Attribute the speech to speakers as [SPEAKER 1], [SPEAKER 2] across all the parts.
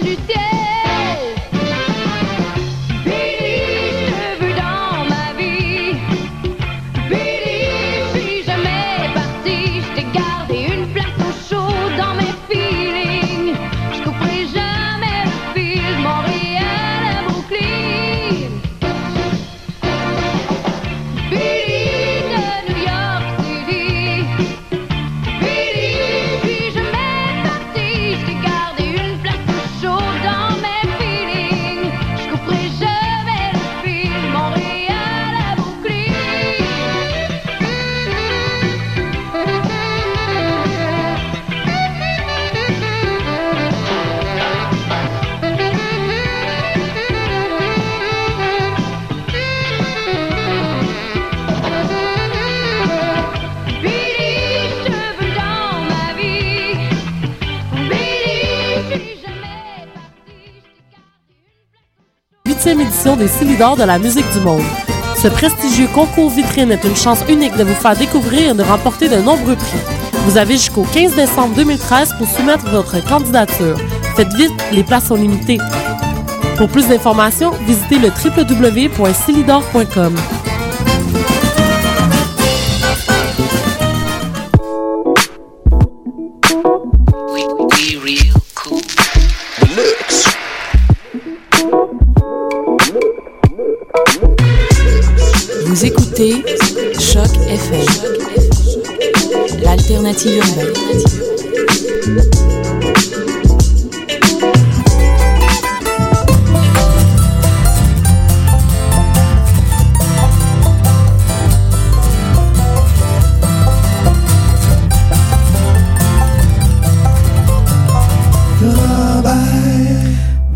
[SPEAKER 1] du
[SPEAKER 2] des Silidor de la musique du monde. Ce prestigieux concours vitrine est une chance unique de vous faire découvrir et de remporter de nombreux prix. Vous avez jusqu'au 15 décembre 2013 pour soumettre votre candidature. Faites vite, les places sont limitées. Pour plus d'informations, visitez le www.silidor.com.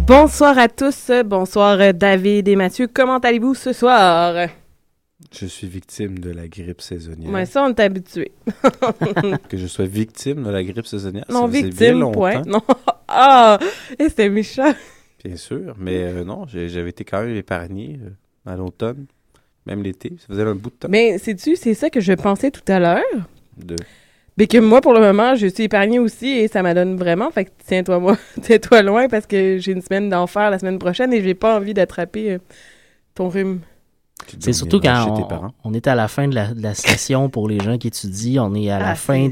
[SPEAKER 3] Bonsoir à tous, bonsoir David et Mathieu. Comment allez-vous ce soir?
[SPEAKER 4] Je suis victime de la grippe saisonnière.
[SPEAKER 3] Ouais, ça, on est habitué.
[SPEAKER 4] Que je sois victime de la grippe saisonnière,
[SPEAKER 3] Non,
[SPEAKER 4] ça faisait bien
[SPEAKER 3] victime,
[SPEAKER 4] longtemps,
[SPEAKER 3] point. Non. Ah! Et c'était méchant.
[SPEAKER 4] Bien sûr, mais euh, non, j'avais été quand même épargné euh, à l'automne, même l'été. Ça faisait un bout de temps.
[SPEAKER 3] Mais sais-tu, c'est ça que je pensais tout à l'heure?
[SPEAKER 4] De...
[SPEAKER 3] Mais que moi, pour le moment, je suis épargnée aussi et ça m'adonne vraiment. Fait que tiens-toi moi, tiens-toi loin parce que j'ai une semaine d'enfer la semaine prochaine et j'ai pas envie d'attraper euh, ton rhume.
[SPEAKER 5] C'est surtout quand on, est à la fin de la, de la session pour les gens qui étudient, on est à la
[SPEAKER 3] Ah,
[SPEAKER 5] fin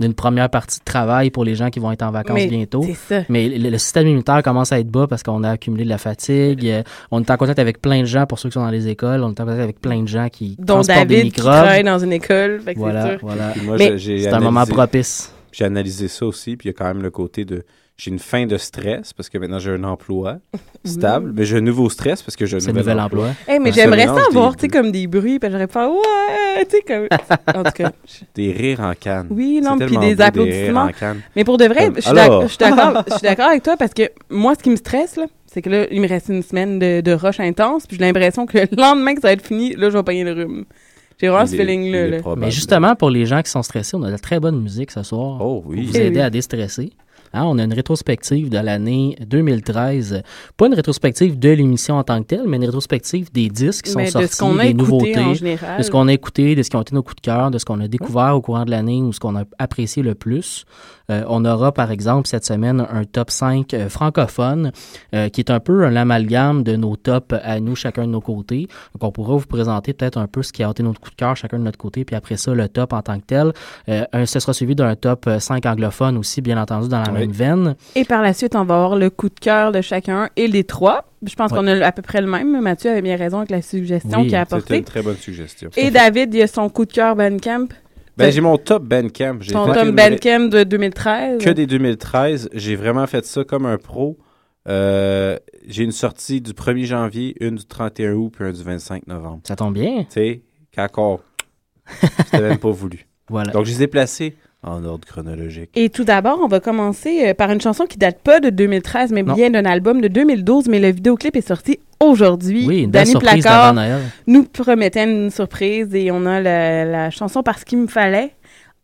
[SPEAKER 5] d'une première partie de travail pour les gens qui vont être en vacances
[SPEAKER 3] Mais
[SPEAKER 5] bientôt.
[SPEAKER 3] C'est ça.
[SPEAKER 5] Mais le, le système immunitaire commence à être bas parce qu'on a accumulé de la fatigue. euh, on est en contact avec plein de gens pour ceux qui sont dans les écoles. On est en contact avec plein de gens qui
[SPEAKER 3] Dont
[SPEAKER 5] transportent des
[SPEAKER 3] David qui travaille dans une école. Fait que c'est
[SPEAKER 5] Voilà, voilà. C'est un moment propice.
[SPEAKER 4] J'ai analysé ça aussi, puis il y a quand même le côté de... J'ai une fin de stress parce que maintenant j'ai un emploi stable, mais j'ai un nouveau stress parce que j'ai un nouvel,
[SPEAKER 5] nouvel
[SPEAKER 4] emploi.
[SPEAKER 5] emploi.
[SPEAKER 3] Hey, mais j'aimerais ça avoir,
[SPEAKER 4] des-
[SPEAKER 3] tu sais, comme des bruits, puis j'aurais pu faire ouais, tu sais, comme. En tout cas. je-
[SPEAKER 4] Des rires en canne.
[SPEAKER 3] Oui, non, puis des
[SPEAKER 4] beau, rires
[SPEAKER 3] applaudissements.
[SPEAKER 4] en canne.
[SPEAKER 3] Mais pour de vrai,
[SPEAKER 4] Comme,
[SPEAKER 3] je suis d'accord je suis d'accord avec toi parce que moi, ce qui me stresse, là, c'est que là, il me reste une semaine de, de rush intense, puis j'ai l'impression que le lendemain que ça va être fini, là, je vais payer le rhume. J'ai vraiment ce feeling-là.
[SPEAKER 5] Mais justement, pour les gens qui sont stressés, on a de la très bonne musique ce soir.
[SPEAKER 4] Oh
[SPEAKER 5] pour
[SPEAKER 4] oui.
[SPEAKER 5] vous aider
[SPEAKER 3] oui.
[SPEAKER 5] à déstresser. Hein, on a une rétrospective de l'année 2013. Pas une rétrospective de l'émission en tant que telle, mais une rétrospective des disques qui sont
[SPEAKER 3] Mais
[SPEAKER 5] sortis,
[SPEAKER 3] a
[SPEAKER 5] des nouveautés,
[SPEAKER 3] en
[SPEAKER 5] de ce qu'on a écouté, de ce qui ont été nos coups de cœur, de ce qu'on a découvert au courant de l'année ou ce qu'on a apprécié le plus. Euh, on aura, par exemple, cette semaine, un top 5 euh, francophone euh, qui est un peu un amalgame de nos tops à nous, chacun de nos côtés. Donc, on pourra vous présenter peut-être un peu ce qui a été notre coup de cœur, chacun de notre côté, puis après ça, le top en tant que tel. Euh, un, ce sera suivi d'un top euh, 5 anglophone aussi, bien entendu, dans la
[SPEAKER 4] Oui.
[SPEAKER 5] même veine.
[SPEAKER 3] Et par la suite, on va avoir le coup de cœur de chacun et les trois. Je pense
[SPEAKER 5] Ouais.
[SPEAKER 3] qu'on a à peu près le même. Mathieu avait bien raison avec la suggestion
[SPEAKER 5] Oui,
[SPEAKER 3] qu'il a
[SPEAKER 4] C'était
[SPEAKER 3] apportée.
[SPEAKER 4] une très bonne suggestion.
[SPEAKER 3] Et David, il a son coup de cœur Bandcamp.
[SPEAKER 4] Ben, j'ai mon top Bandcamp. J'ai
[SPEAKER 3] Son
[SPEAKER 4] fait
[SPEAKER 3] top Bandcamp de 2013.
[SPEAKER 4] que des 2013. J'ai vraiment fait ça comme un pro. Euh, j'ai une sortie du 1er janvier, une du 31 août, puis une du 25 novembre.
[SPEAKER 5] Ça tombe bien.
[SPEAKER 4] Tu sais, qu'encore, c'était même pas voulu.
[SPEAKER 5] Voilà.
[SPEAKER 4] Donc, je les ai placés en ordre chronologique.
[SPEAKER 3] Et tout d'abord, on va commencer euh, par une chanson qui date pas de 2013, mais
[SPEAKER 5] Non.
[SPEAKER 3] bien d'un album de 2012, mais le vidéoclip est sorti aujourd'hui.
[SPEAKER 5] oui, une belle
[SPEAKER 3] Danny
[SPEAKER 5] surprise
[SPEAKER 3] Placard nous promettait une surprise et on a la, la chanson Parce qu'il me fallait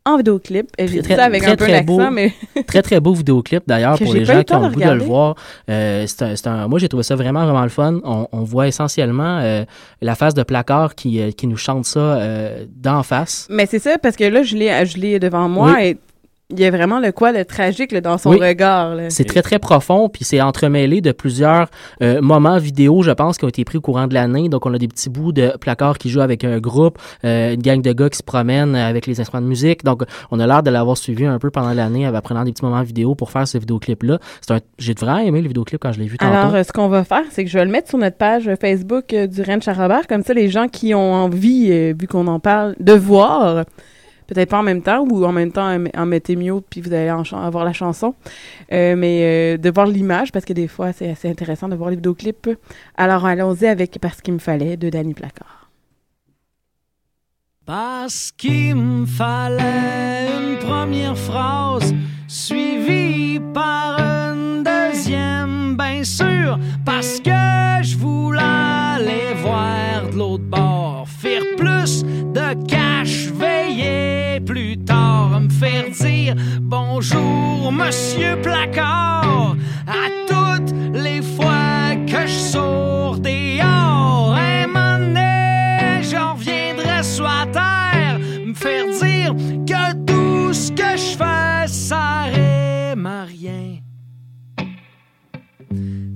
[SPEAKER 3] en vidéoclip. J'ai dit ça avec
[SPEAKER 5] très,
[SPEAKER 3] un peu d'accent, mais
[SPEAKER 5] Très, très beau vidéoclip d'ailleurs pour les gens
[SPEAKER 3] le
[SPEAKER 5] qui ont le
[SPEAKER 3] de
[SPEAKER 5] goût de le voir. Euh, c'est un- c'est un- moi, j'ai trouvé ça vraiment, vraiment le fun. On, on voit essentiellement euh, la face de placard qui, euh, qui nous chante ça euh, d'en face.
[SPEAKER 3] mais c'est ça parce que là je l'ai je l'ai devant moi et il y a vraiment le quoi, le tragique là, dans son
[SPEAKER 5] Oui.
[SPEAKER 3] regard.
[SPEAKER 5] C'est très, très profond, puis c'est entremêlé de plusieurs euh, moments vidéo, je pense, qui ont été pris au courant de l'année. Donc, on a des petits bouts de placards qui jouent avec un groupe, euh, une gang de gars qui se promènent avec les instruments de musique. Donc, on a l'air de l'avoir suivi un peu pendant l'année, en prenant des petits moments vidéo pour faire ce vidéoclip-là. Un... J'ai vraiment aimé le vidéoclip quand je l'ai vu tantôt.
[SPEAKER 3] Alors, euh, ce qu'on va faire, c'est que je vais le mettre sur notre page Facebook du Ranch à Robert. Comme ça, les gens qui ont envie, vu qu'on en parle, de voir, peut-être pas en même temps ou en même temps en, mettez mieux, puis vous allez avoir la chanson, euh, mais euh, de voir l'image, parce que des fois, c'est assez intéressant de voir les vidéoclips. Alors, allons-y avec Parce qu'il me fallait de Danny Placard.
[SPEAKER 6] Parce qu'il me fallait une première phrase suivie par une deuxième, bien sûr, parce que je voulais aller voir de l'autre bord, faire plus de cash, faire dire bonjour, monsieur Placard, à toutes les fois que je sors dehors, un moment donné, j'en reviendrai sur la terre, me faire dire que tout ce que je fais, ça rime à rien.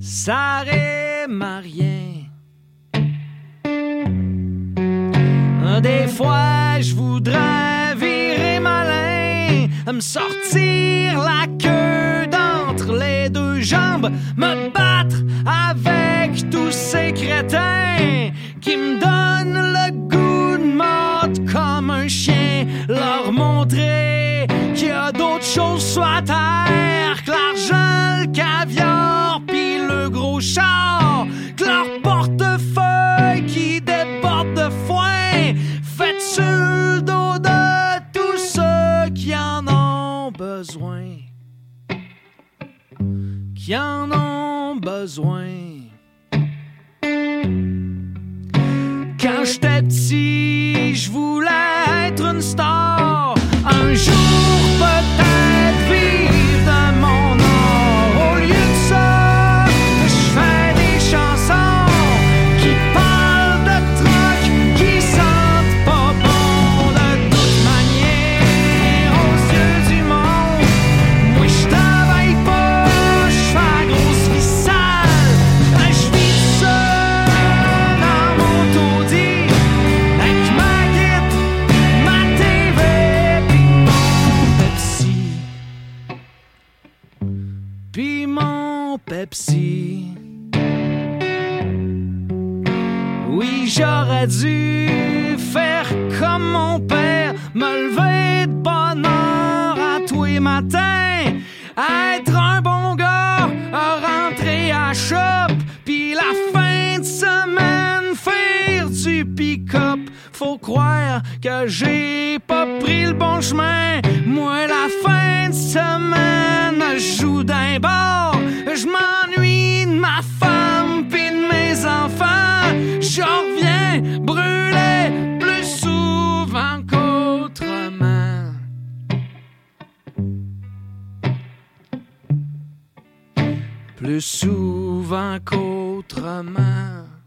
[SPEAKER 6] Ça rime à rien. Des fois, je voudrais me sortir la queue d'entre les deux jambes, me battre avec tous ces crétins qui me donnent le goût de mordre comme un chien, leur montrer qu'il y a d'autres choses sur terre que l'argent, le caviar, puis le gros char, que leur portefeuille qui déborde besoin, qui en ont besoin? Quand j'étais petit, je voulais être une star. Un jour, peut-être vivre de mon Oui, j'aurais dû faire comme mon père, me lever de bonne heure à tous les matins, être un bon gars, rentrer à shop, puis la fin de semaine faire du pick-up. Faut croire que j'ai pas pris le bon chemin. Moi, la fin de semaine, je joue d'un bar. Je de ma femme pis de mes enfants. Je reviens brûler plus souvent qu'autrement. Plus souvent qu'autrement.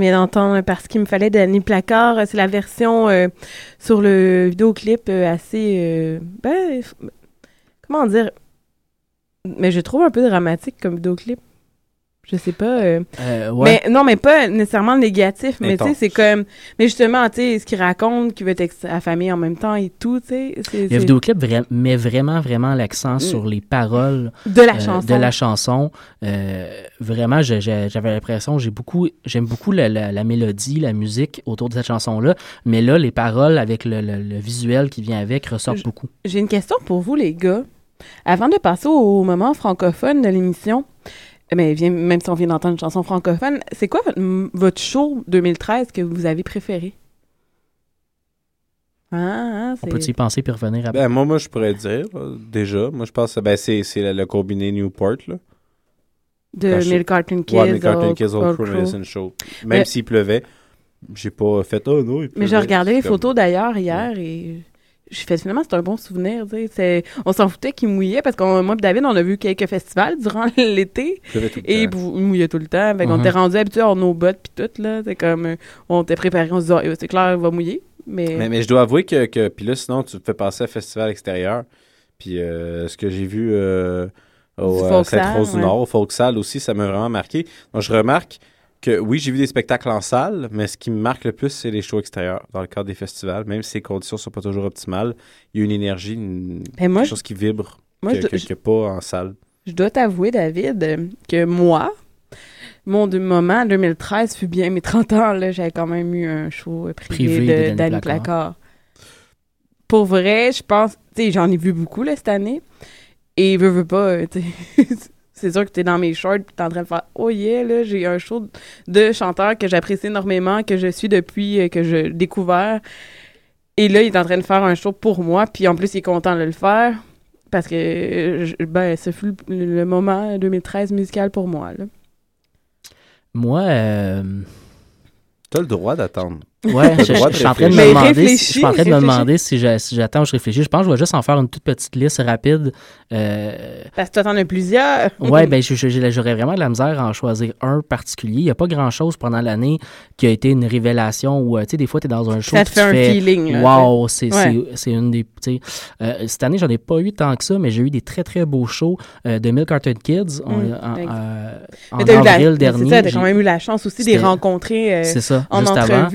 [SPEAKER 3] Vient d'entendre Parce qu'il me fallait Danny Placard. C'est la version euh, sur le vidéoclip euh, assez. euh, ben, comment dire? Mais je trouve un peu dramatique comme vidéoclip. Je sais pas. euh,
[SPEAKER 5] Euh, ouais.
[SPEAKER 3] Mais non, mais pas nécessairement négatif, mais tu sais, c'est comme. Mais justement, tu sais, ce qu'il raconte, qu'il veut être affamé en même temps et tout, tu sais.
[SPEAKER 5] Le vidéoclip vra- met vraiment, vraiment l'accent sur les paroles
[SPEAKER 3] De la
[SPEAKER 5] euh,
[SPEAKER 3] chanson.
[SPEAKER 5] de la chanson. Vraiment, j'avais l'impression, j'ai beaucoup, j'aime beaucoup la, la- la mélodie, la musique autour de cette chanson-là, mais là, les paroles avec le, le- le visuel qui vient avec ressortent beaucoup.
[SPEAKER 3] J'ai une question pour vous, les gars. Avant de passer au moment francophone de l'émission, mais vient- même si on vient d'entendre une chanson francophone, c'est quoi votre, show 2013 que vous avez préféré? Ah, ah,
[SPEAKER 5] On peut y penser puis revenir après?
[SPEAKER 4] Ben, moi, moi, je pourrais dire, là, déjà. Moi, je pense que ben, c'est, c'est le, le combiné Newport, là.
[SPEAKER 3] de Milk Carton Kids.
[SPEAKER 4] Ouais, Kids, Old
[SPEAKER 3] Old
[SPEAKER 4] Crew. Medicine Show. Même
[SPEAKER 3] Mais-
[SPEAKER 4] s'il pleuvait, j'ai pas fait, oh non, il
[SPEAKER 3] Mais j'ai regardé les
[SPEAKER 4] comme-
[SPEAKER 3] photos d'ailleurs hier et j'ai fait finalement c'est un bon souvenir. tu sais. C'est, on s'en foutait qu'il mouillait parce que moi et David on a vu quelques festivals durant l'été et il
[SPEAKER 4] temps.
[SPEAKER 3] bou- il mouillait tout le temps. Fait qu'on
[SPEAKER 5] Mhm.
[SPEAKER 3] était rendu habitué à avoir nos bottes puis tout là. C'est comme euh, on était préparé, on se disait c'est clair il va mouiller. Mais,
[SPEAKER 4] Mais, mais je dois avouer que, que puis là, sinon, tu te fais passer à festival extérieur. Puis euh, ce que j'ai vu euh, au euh, Sainte-Rose du. Nord, au Folksal aussi, ça m'a vraiment marqué. Donc, je remarque que oui, j'ai vu des spectacles en salle, mais ce qui me marque le plus, c'est les shows extérieurs dans le cadre des festivals. Même si les conditions sont pas toujours optimales, il y a une énergie, une,
[SPEAKER 3] moi,
[SPEAKER 4] quelque chose qui vibre,
[SPEAKER 3] moi,
[SPEAKER 4] que-
[SPEAKER 3] je,
[SPEAKER 4] que- pas en salle.
[SPEAKER 3] je dois t'avouer David que moi mon deux moment 2013 fut bien mes 30 ans là j'avais quand même eu un show privé,
[SPEAKER 5] Privé de
[SPEAKER 3] de
[SPEAKER 5] Danny Placard.
[SPEAKER 3] Placard. Pour vrai, je pense, tu sais, j'en ai vu beaucoup là, cette année. Et veux, veux pas, euh, tu sais, c'est sûr que t'es dans mes shorts pis t'es en train de faire Oh yeah, là, j'ai un show de chanteurs que j'apprécie énormément, que je suis depuis euh, que je découvert. Et là, il est en train de faire un show pour moi, puis en plus, il est content de le faire. Parce que, euh, je- ben, ce fut le, le moment 2013 musical pour moi, là.
[SPEAKER 5] Moi, euh,
[SPEAKER 4] Tu as le droit d'attendre.
[SPEAKER 5] Ouais, je, suis en train de me demander, si, je suis en train de me demander si j'attends ou je réfléchis. Je pense que je vais juste en faire une toute petite liste rapide. Euh,
[SPEAKER 3] Parce que toi, t'en as plusieurs.
[SPEAKER 5] ouais, ben j'aurais vraiment de la misère à en choisir un particulier. Il n'y a pas grand-chose pendant l'année qui a été une révélation où, euh, tu sais, des fois, tu es dans un show
[SPEAKER 3] Ça te fait
[SPEAKER 5] tu
[SPEAKER 3] un
[SPEAKER 5] fais,
[SPEAKER 3] feeling, là.
[SPEAKER 5] Wow, c'est
[SPEAKER 3] Ouais.
[SPEAKER 5] c'est- c'est une des. tu sais, euh, cette année, j'en ai pas eu tant que ça, mais j'ai eu des très très beaux shows euh, de Milk Carton Kids on-
[SPEAKER 3] Mm,
[SPEAKER 5] en, euh,
[SPEAKER 3] t'as eu la-
[SPEAKER 5] avril
[SPEAKER 3] c'est
[SPEAKER 5] dernier.
[SPEAKER 3] ça, t'as quand même eu la chance aussi de les rencontrer euh,
[SPEAKER 5] C'est ça,
[SPEAKER 3] en
[SPEAKER 5] juste avant.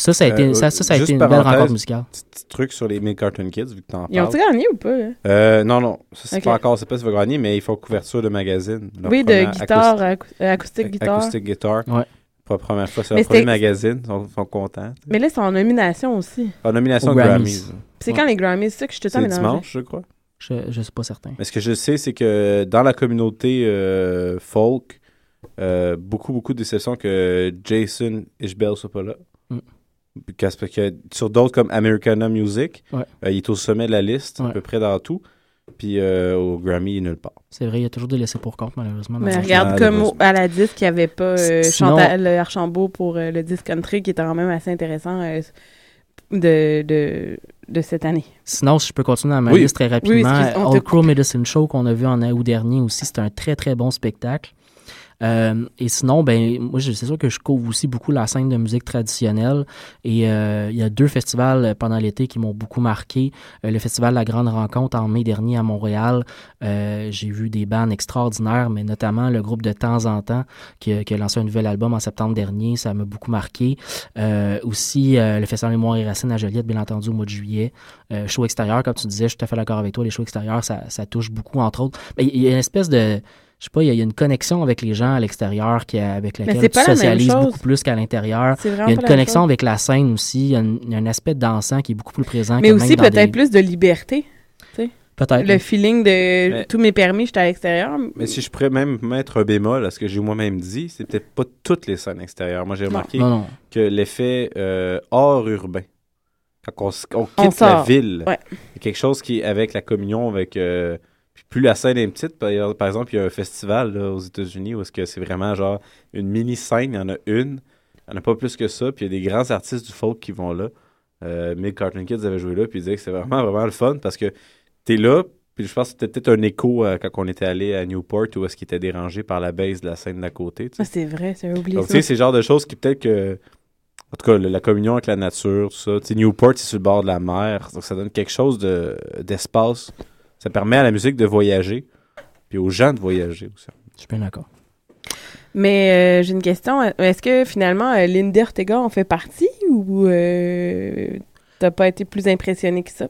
[SPEAKER 5] Ça, ça a été,
[SPEAKER 4] Euh,
[SPEAKER 5] ça, ça, ça a été une belle
[SPEAKER 4] parenthèse,
[SPEAKER 5] rencontre musicale.
[SPEAKER 4] Petit, petit truc sur les Mid Cartoon Kids, vu que tu en
[SPEAKER 3] Ils ont
[SPEAKER 4] parles.
[SPEAKER 3] gagné ou pas? là?
[SPEAKER 4] Euh, non, non, ça c'est pas encore, c'est pas si va gagner, mais ils font couverture de magazine.
[SPEAKER 3] Oui, de guitare,
[SPEAKER 4] acoustique-
[SPEAKER 3] acou- euh, acoustique guitare.
[SPEAKER 4] Acoustic Guitar.
[SPEAKER 5] Ouais.
[SPEAKER 4] Pour la première fois, c'est leur premier magazine, ils sont, sont contents.
[SPEAKER 3] Mais là, c'est en nomination aussi.
[SPEAKER 4] En nomination
[SPEAKER 5] Aux
[SPEAKER 4] Grammys.
[SPEAKER 3] C'est
[SPEAKER 5] Ouais.
[SPEAKER 3] quand les Grammys? C'est ça que je te
[SPEAKER 4] C'est
[SPEAKER 3] sens
[SPEAKER 4] dimanche, je crois.
[SPEAKER 5] Je, je suis pas certain.
[SPEAKER 4] Mais ce que je sais, c'est que dans la communauté euh, folk, euh, beaucoup, beaucoup de déceptions que Jason Ishbel soit pas là.
[SPEAKER 5] Mm.
[SPEAKER 4] Parce que sur d'autres comme Americana Music,
[SPEAKER 5] Ouais.
[SPEAKER 4] euh, il est au sommet de la liste, à peu près dans tout. Puis euh, au Grammy, il est nulle part.
[SPEAKER 5] C'est vrai, il y a toujours des laissés pour compte, malheureusement.
[SPEAKER 3] Mais regarde,
[SPEAKER 4] Ah,
[SPEAKER 3] comme au- à la disque, il n'y avait pas euh,
[SPEAKER 5] Sinon-
[SPEAKER 3] Chantal Archambault pour euh, le disque country, qui était quand même assez intéressant euh, de, de, de cette année.
[SPEAKER 5] Sinon, si je peux continuer dans ma
[SPEAKER 4] Oui.
[SPEAKER 5] liste très rapidement, Old Crow Medicine Show qu'on a vu en août dernier aussi, c'était un très très bon spectacle. Euh, et sinon, ben, moi, c'est sûr que je couvre aussi beaucoup la scène de musique traditionnelle. Et euh, il y a deux festivals euh, pendant l'été qui m'ont beaucoup marqué. Le festival La Grande Rencontre en mai dernier à Montréal. J'ai vu des bands extraordinaires, mais notamment le groupe de temps en temps qui, a- lancé un nouvel album en septembre dernier. Ça m'a beaucoup marqué. Aussi, le Festival Mémoire et Racines à Joliette, bien entendu, au mois de juillet. Show extérieur, comme tu disais, je suis tout à fait d'accord avec toi. Les shows extérieurs, ça, ça touche beaucoup, entre autres. Mais il y a une espèce de. Je sais pas, il y a- il y a une connexion avec les gens à l'extérieur qui, avec laquelle
[SPEAKER 3] c'est
[SPEAKER 5] tu
[SPEAKER 3] la
[SPEAKER 5] socialises beaucoup plus qu'à l'intérieur.
[SPEAKER 3] C'est
[SPEAKER 5] Il y a une connexion avec la scène aussi. Il y a, y un aspect dansant qui est beaucoup plus présent.
[SPEAKER 3] Mais
[SPEAKER 5] que
[SPEAKER 3] aussi peut-être
[SPEAKER 5] des-
[SPEAKER 3] plus de liberté.
[SPEAKER 5] Peut-être.
[SPEAKER 3] Le feeling de
[SPEAKER 4] Mais-
[SPEAKER 3] tous mes permis, j'étais à l'extérieur.
[SPEAKER 4] Mais si je pourrais même mettre un bémol à ce que j'ai moi-même dit, c'est peut-être pas toutes les scènes extérieures. Moi, j'ai remarqué
[SPEAKER 5] Non, non.
[SPEAKER 4] que l'effet euh, hors urbain, quand on, quitte
[SPEAKER 3] On
[SPEAKER 4] la ville,
[SPEAKER 3] ouais.
[SPEAKER 4] il y a quelque chose qui avec la communion, avec. euh, plus la scène est petite, par, exemple, il y a un festival là, aux États-Unis où est-ce que c'est vraiment genre une mini-scène, il y en a une, il n'y en a pas plus que ça, puis il y a des grands artistes du folk qui vont là. Euh, Mick Carton Kids avait joué là, puis il disait que c'est vraiment, vraiment le fun parce que t'es là, puis je pense que c'était peut-être un écho euh, quand on était allé à Newport où est-ce qu'il était dérangé par la base de la scène d'à côté.
[SPEAKER 3] Ah, c'est vrai, c'est oublié
[SPEAKER 4] Donc, tu sais, c'est le genre de choses qui peut-être que. En tout cas, le- la communion avec la nature, tout ça. Tu sais, Newport, c'est sur le bord de la mer. Donc, ça donne quelque chose de- d'espace. Ça permet à la musique de voyager. Puis aux gens de voyager aussi.
[SPEAKER 5] Je suis bien d'accord.
[SPEAKER 3] Mais euh, j'ai une question. Est-ce que finalement, euh, Linda Ortega en fait partie ou euh, t'as pas été plus impressionné que ça?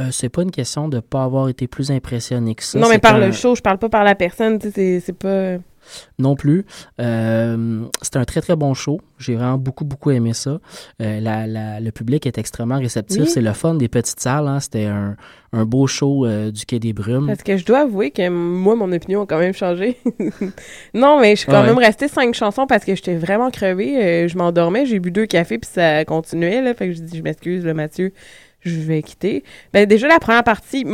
[SPEAKER 5] Euh, c'est pas une question de pas avoir été plus impressionné que ça.
[SPEAKER 3] non, mais par
[SPEAKER 5] un-
[SPEAKER 3] le show, je parle pas par la personne. tu sais, C'est c'est pas.
[SPEAKER 5] Non plus. Euh, c'était un très très bon show. J'ai vraiment beaucoup beaucoup aimé ça. Euh, la- la- le public est extrêmement réceptif.
[SPEAKER 3] Oui.
[SPEAKER 5] C'est le fun des petites salles. hein. C'était un, un beau show euh, du Quai des Brumes.
[SPEAKER 3] Parce que je dois avouer que moi, mon opinion a quand même changé. non, mais je suis quand
[SPEAKER 5] Ouais.
[SPEAKER 3] même restée cinq chansons parce que j'étais vraiment crevée. Je m'endormais, j'ai bu deux cafés puis ça continuait. Là, fait que je dis, je m'excuse, Mathieu, je vais quitter. Ben, déjà, la première partie,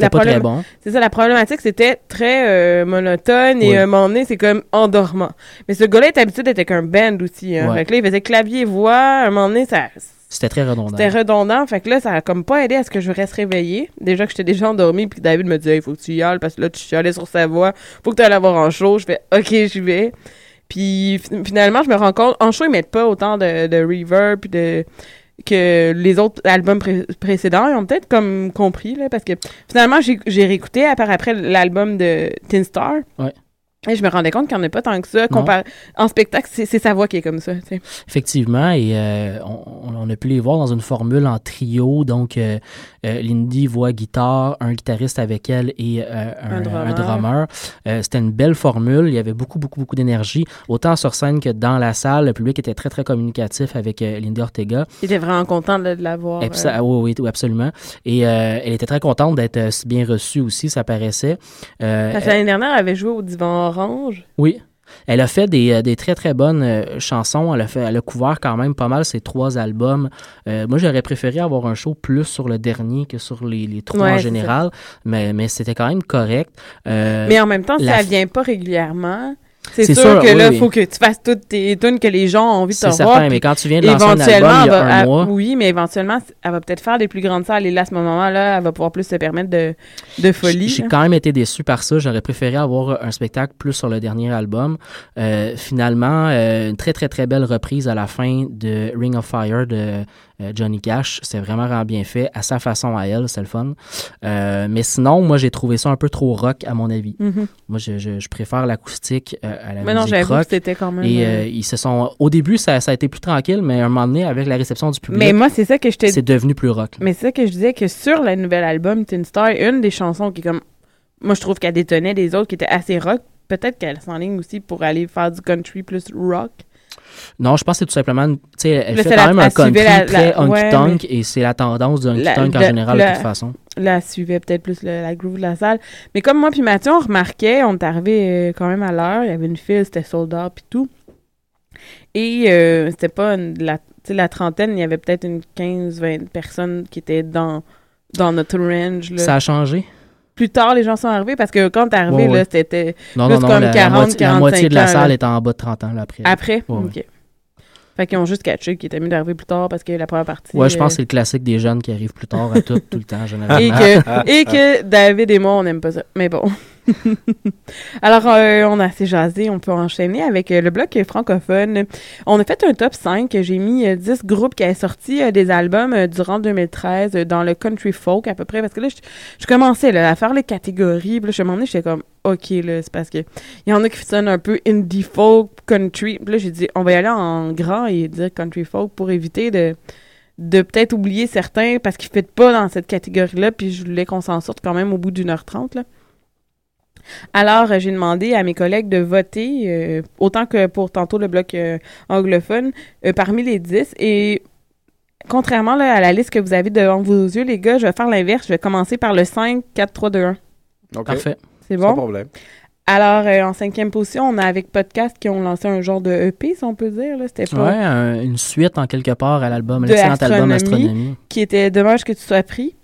[SPEAKER 3] la
[SPEAKER 5] pas très bon.
[SPEAKER 3] C'est ça, la problématique, c'était très euh, monotone et
[SPEAKER 5] Oui.
[SPEAKER 3] à un moment donné, c'est comme endormant. Mais ce gars-là est habitué d'être avec un band aussi. Hein.
[SPEAKER 5] Ouais.
[SPEAKER 3] Fait que là, il faisait clavier-voix. À un moment donné, ça,
[SPEAKER 5] C'était très redondant.
[SPEAKER 3] c'était redondant. Fait que là, ça a comme pas aidé à ce que je reste réveillée. Déjà que j'étais déjà endormie, puis David me disait, il faut que tu y ailles parce que là, tu chialais sur sa voix. Faut que tu ailles la voir en show. Je fais, OK, j'y vais. Puis fi- finalement, je me rends compte, en show, ils mettent pas autant de, de reverb puis de que les autres albums pré- précédents. Ils ont peut-être comme compris, là, parce que finalement, j'ai réécouté à part après l'album de Tin Star.
[SPEAKER 5] Ouais.
[SPEAKER 3] Et je me rendais compte qu'il n'y en a pas tant que ça. Compar- En spectacle, c'est sa voix qui est comme ça.
[SPEAKER 5] Effectivement, et euh, on, on a pu les voir dans une formule en trio. Donc, euh, euh, Lindy voix guitare, un guitariste avec elle et euh, un,
[SPEAKER 3] Un drummer.
[SPEAKER 5] Euh, C'était une belle formule. Il y avait beaucoup, beaucoup, beaucoup d'énergie, autant sur scène que dans la salle. Le public était très, très communicatif avec Lindy Ortega.
[SPEAKER 3] J'étais vraiment contente de, de la voir.
[SPEAKER 5] Et puis ça- oui, oui, absolument. Et elle était très contente d'être si bien reçue aussi, ça paraissait.
[SPEAKER 3] L'année dernière, elle avait joué au Divan Orange.
[SPEAKER 5] oui. Elle a fait des, euh, des très très bonnes euh, chansons. Elle a fait, elle a couvert quand même pas mal ses trois albums. Euh, moi, j'aurais préféré avoir un show plus sur le dernier que sur les, les trois
[SPEAKER 3] Ouais,
[SPEAKER 5] en général, mais, mais c'était quand même correct. Euh,
[SPEAKER 3] Mais en même temps,
[SPEAKER 5] la f-
[SPEAKER 3] vient pas régulièrement, c'est
[SPEAKER 5] C'est
[SPEAKER 3] sûr,
[SPEAKER 5] sûr,
[SPEAKER 3] que
[SPEAKER 5] oui,
[SPEAKER 3] là,
[SPEAKER 5] oui.
[SPEAKER 3] faut que tu fasses toutes tes tunes que les gens ont envie de te
[SPEAKER 5] c'est
[SPEAKER 3] voir.
[SPEAKER 5] certain, mais quand tu viens de lancer un album il y a
[SPEAKER 3] elle va-
[SPEAKER 5] un
[SPEAKER 3] elle-
[SPEAKER 5] mois,
[SPEAKER 3] oui, mais éventuellement, elle va peut-être faire des plus grandes salles et là, à ce moment-là, elle va pouvoir plus se permettre de, de folie.
[SPEAKER 5] J'ai quand même été déçu par ça. J'aurais préféré avoir un spectacle plus sur le dernier album. Euh, finalement, euh, une très très très belle reprise à la fin de Ring of Fire de euh, Johnny Cash. C'est vraiment, vraiment bien fait à sa façon à elle. C'est le fun. Mais sinon, moi j'ai trouvé ça un peu trop rock à mon avis.
[SPEAKER 3] Mhm.
[SPEAKER 5] Moi, je, je, je préfère l'acoustique à la
[SPEAKER 3] Mais non, j'avoue que c'était quand même.
[SPEAKER 5] Et
[SPEAKER 3] euh,
[SPEAKER 5] euh, ils se sont. Au début, ça, ça a été plus tranquille, mais à un moment donné, avec la réception du public,
[SPEAKER 3] mais moi, c'est ça que je te
[SPEAKER 5] c'est devenu plus rock. là.
[SPEAKER 3] Mais c'est ça que je disais que sur le nouvel album Tin Star, une des chansons qui est comme moi je trouve qu'elle détonnait des autres qui étaient assez rock. Peut-être qu'elle s'enligne aussi pour aller faire du country plus rock.
[SPEAKER 5] Non, je pense que c'est tout simplement. Tu sais, elle fait quand
[SPEAKER 3] la-
[SPEAKER 5] même un country
[SPEAKER 3] la-
[SPEAKER 5] très
[SPEAKER 3] la- ouais,
[SPEAKER 5] honky-tonk et c'est la tendance du
[SPEAKER 3] La-
[SPEAKER 5] honky-tonk en
[SPEAKER 3] la-
[SPEAKER 5] général
[SPEAKER 3] la-
[SPEAKER 5] de toute façon.
[SPEAKER 3] Elle suivait peut-être plus le- la groove de la salle. Mais comme moi puis Mathieu, on remarquait, on est arrivé euh, quand même à l'heure. Il y avait une file, c'était sold out puis tout. Et euh, c'était pas une- la, la trentaine, il y avait peut-être une 15-20 personnes qui étaient dans, dans notre range. là.
[SPEAKER 5] Ça a changé?
[SPEAKER 3] Plus tard, les gens sont arrivés parce que quand t'es arrivé,
[SPEAKER 5] Ouais, ouais.
[SPEAKER 3] là, c'était
[SPEAKER 5] Non,
[SPEAKER 3] Plus
[SPEAKER 5] non, non.
[SPEAKER 3] comme
[SPEAKER 5] la, la
[SPEAKER 3] 40,
[SPEAKER 5] moitié, la moitié de la
[SPEAKER 3] 45 ans,
[SPEAKER 5] salle
[SPEAKER 3] là.
[SPEAKER 5] est en bas de 30 ans là, après.
[SPEAKER 3] après?
[SPEAKER 5] Ouais,
[SPEAKER 3] OK. Fait qu'ils ont juste catché qu'il était mieux d'arriver plus tard parce que la première partie.
[SPEAKER 5] Ouais, je pense que
[SPEAKER 3] euh,
[SPEAKER 5] c'est le classique des jeunes qui arrivent plus tard à tout, tout le temps, généralement.
[SPEAKER 3] et que, et que David et moi, on n'aime pas ça. Mais bon. Alors, euh, on a assez jasé. On peut enchaîner avec euh, le bloc francophone. On a fait un top 5. J'ai mis euh, 10 groupes qui avaient sorti euh, des albums euh, durant 2013 euh, dans le country folk à peu près. Parce que là, je, commençais à faire les catégories. Puis là, je me j'étais comme, OK, là, c'est parce que il y en a qui sonnent un peu indie folk, country. Puis là, j'ai dit, on va y aller en grand et dire country folk pour éviter de de peut-être oublier certains parce qu'ils ne pas dans cette catégorie-là, puis je voulais qu'on s'en sorte quand même au bout d'une heure trente. là. Alors, euh, j'ai demandé à mes collègues de voter, euh, autant que pour tantôt le bloc euh, anglophone, euh, parmi les 10. Et contrairement là, à la liste que vous avez devant vos yeux, les gars, je vais faire l'inverse. Je vais commencer par le 5, 4, 3, 2, 1.
[SPEAKER 4] OK.
[SPEAKER 5] Parfait.
[SPEAKER 3] C'est
[SPEAKER 4] Sans
[SPEAKER 3] bon?
[SPEAKER 4] problème.
[SPEAKER 3] Alors, euh, en cinquième position, on a avec Podcast qui ont lancé un genre de EP, si on peut dire. là. C'était pas...
[SPEAKER 5] Ouais, un- une suite en quelque part à l'album, l'excellent album
[SPEAKER 3] Astronomie.
[SPEAKER 5] Astronomie.
[SPEAKER 3] qui était Dommage que tu sois pris.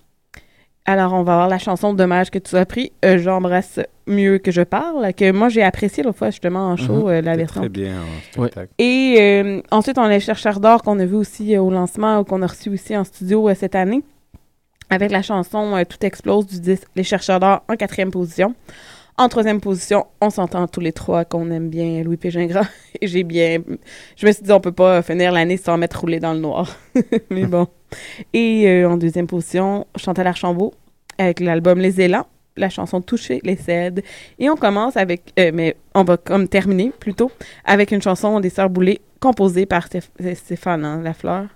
[SPEAKER 3] Alors, on va voir la chanson Dommage que tu sois pris. Euh, J'embrasse mieux que je parle, que moi j'ai apprécié l'autre fois justement en show,
[SPEAKER 5] Mhm.
[SPEAKER 3] euh, la
[SPEAKER 4] C'est
[SPEAKER 3] version.
[SPEAKER 4] Très bien en.
[SPEAKER 3] Et euh, ensuite, on a les chercheurs d'or qu'on a vu aussi euh, au lancement, ou qu'on a reçu aussi en studio euh, cette année, avec la chanson euh, Tout explose du disque Les chercheurs d'or en quatrième position. En troisième position, on s'entend tous les trois qu'on aime bien Louis P. Gingras. Et j'ai bien... Je me suis dit, on peut pas finir l'année sans mettre roulé dans le noir. Mais bon. Et euh, en deuxième position, Chantal Archambault avec l'album Les Élans. la chanson Toucher les cèdres. Et on commence avec, euh, mais on va comme terminer plutôt, avec une chanson des Sœurs Boulay composée par Stéph- Stéphane hein, Lafleur.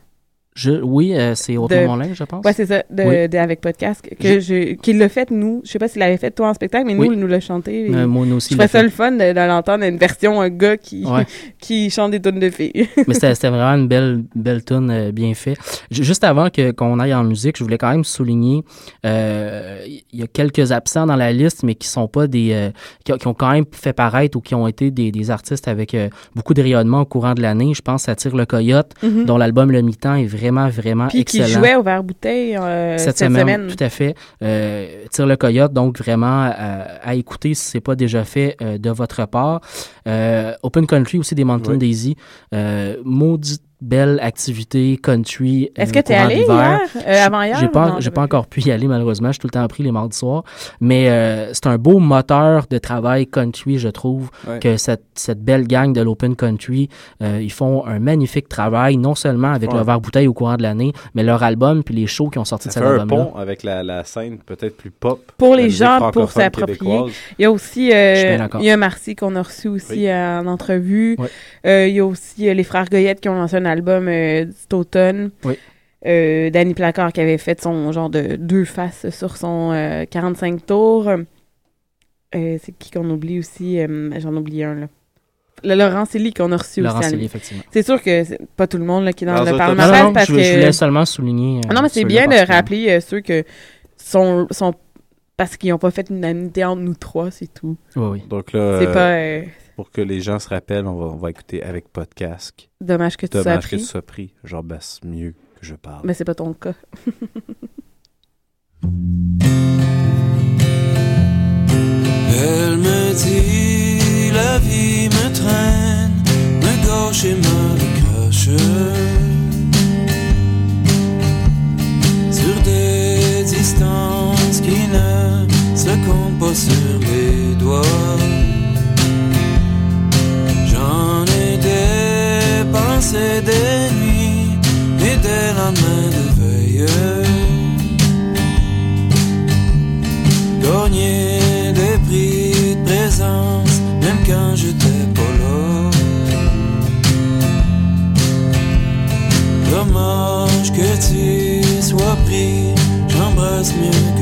[SPEAKER 5] Je, oui, euh, c'est mon linge, je pense.
[SPEAKER 3] Ouais, c'est ça, de,
[SPEAKER 5] Oui.
[SPEAKER 3] de- avec podcast, que je, qu'il l'a fait, nous. Je sais pas s'il l'avait fait, toi, en spectacle, mais nous, il nous l'a chanté. et
[SPEAKER 5] Euh, moi aussi,
[SPEAKER 3] je trouvais ça le fun de, de l'entendre, une version, un gars qui,
[SPEAKER 5] Ouais.
[SPEAKER 3] qui chante des tonnes de filles.
[SPEAKER 5] Mais c'était vraiment une belle, belle tune euh, bien fait. Ju- Juste avant que qu'on aille en musique, je voulais quand même souligner, euh, il y a quelques absents dans la liste, mais qui sont pas des, qui, qui ont quand même fait paraître ou qui ont été des, des artistes avec beaucoup de rayonnement au courant de l'année. Je pense à Tire le Coyote,
[SPEAKER 3] Mhm.
[SPEAKER 5] dont l'album Le Mi-temps est vraiment, vraiment
[SPEAKER 3] Puis qui jouait au verre bouteille euh,
[SPEAKER 5] cette,
[SPEAKER 3] cette,
[SPEAKER 5] semaine,
[SPEAKER 3] semaine.
[SPEAKER 5] Tout à fait. Euh, Tire le coyote, donc vraiment à, à écouter si c'est pas déjà fait euh, de votre part. Euh, Open Country aussi des Mountain
[SPEAKER 4] Oui.
[SPEAKER 5] Daisy. Euh, maudite belle activité country.
[SPEAKER 3] Est-ce
[SPEAKER 5] euh,
[SPEAKER 3] que tu es allé
[SPEAKER 5] d'hiver.
[SPEAKER 3] hier? Euh, avant hier?
[SPEAKER 5] J'ai pas, j'ai pas encore pu y aller malheureusement. Je suis tout le temps pris les mardis soirs. Mais euh, c'est un beau moteur de travail country, je trouve,
[SPEAKER 4] Ouais.
[SPEAKER 5] que cette, cette belle gang de l'Open Country, euh, ils font un magnifique travail, non seulement avec
[SPEAKER 4] Ouais.
[SPEAKER 5] le verre bouteille au courant de l'année, mais leur album puis les shows qui ont sorti
[SPEAKER 4] Ça
[SPEAKER 5] de cet
[SPEAKER 4] un
[SPEAKER 5] album-là.
[SPEAKER 4] pont avec la, la scène peut-être plus pop.
[SPEAKER 3] Pour les gens, pour s'approprier. Il y a aussi euh, il y a Marcy qu'on a reçu aussi
[SPEAKER 4] Oui.
[SPEAKER 3] en entrevue.
[SPEAKER 5] Ouais.
[SPEAKER 3] Euh, il y a aussi euh, les frères Goyette qui ont lancé un album euh, cet automne.
[SPEAKER 5] Oui.
[SPEAKER 3] Euh, Danny Placard qui avait fait son genre de deux faces sur son euh, 45 tours. Euh, c'est qui qu'on oublie aussi? Euh, J'en oublie un, là. Le Laurent Célie qu'on a reçu
[SPEAKER 5] Laurent
[SPEAKER 3] aussi. à
[SPEAKER 5] Célie,
[SPEAKER 3] l-
[SPEAKER 5] effectivement.
[SPEAKER 3] C'est sûr que c'est pas tout le monde là, qui est dans
[SPEAKER 4] Alors,
[SPEAKER 3] le
[SPEAKER 4] t'as-
[SPEAKER 5] Non,
[SPEAKER 3] parce
[SPEAKER 5] je,
[SPEAKER 3] que...
[SPEAKER 5] je voulais seulement souligner. euh,
[SPEAKER 3] non, mais c'est bien de rappeler euh, ceux que sont, sont parce qu'ils n'ont pas fait une unanimité entre nous trois, c'est tout.
[SPEAKER 5] Oui, oui.
[SPEAKER 4] Donc là,
[SPEAKER 3] C'est
[SPEAKER 4] euh,
[SPEAKER 3] pas euh,
[SPEAKER 4] pour que les gens se rappellent, on va, on va écouter avec podcast.
[SPEAKER 3] dommage que tu sois
[SPEAKER 4] Dommage que
[SPEAKER 3] pris,
[SPEAKER 4] tu sois pris. Genre, basse mieux que je parle.
[SPEAKER 3] mais c'est pas ton cas.
[SPEAKER 7] Elle me dit la vie me traîne, me gauche et me crache sur des distances qui ne se comptent pas sur les doigts. Dépensé des nuits et des lendemains de veille. Gagner des prix de présence, même quand j'étais là. Dommage que tu sois pris, j'embrasse mieux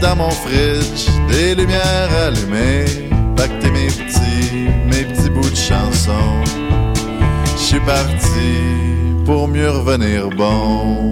[SPEAKER 7] dans mon
[SPEAKER 8] fridge, des lumières allumées, pacter mes petits, mes petits bouts de chansons. Je suis parti pour mieux revenir bon.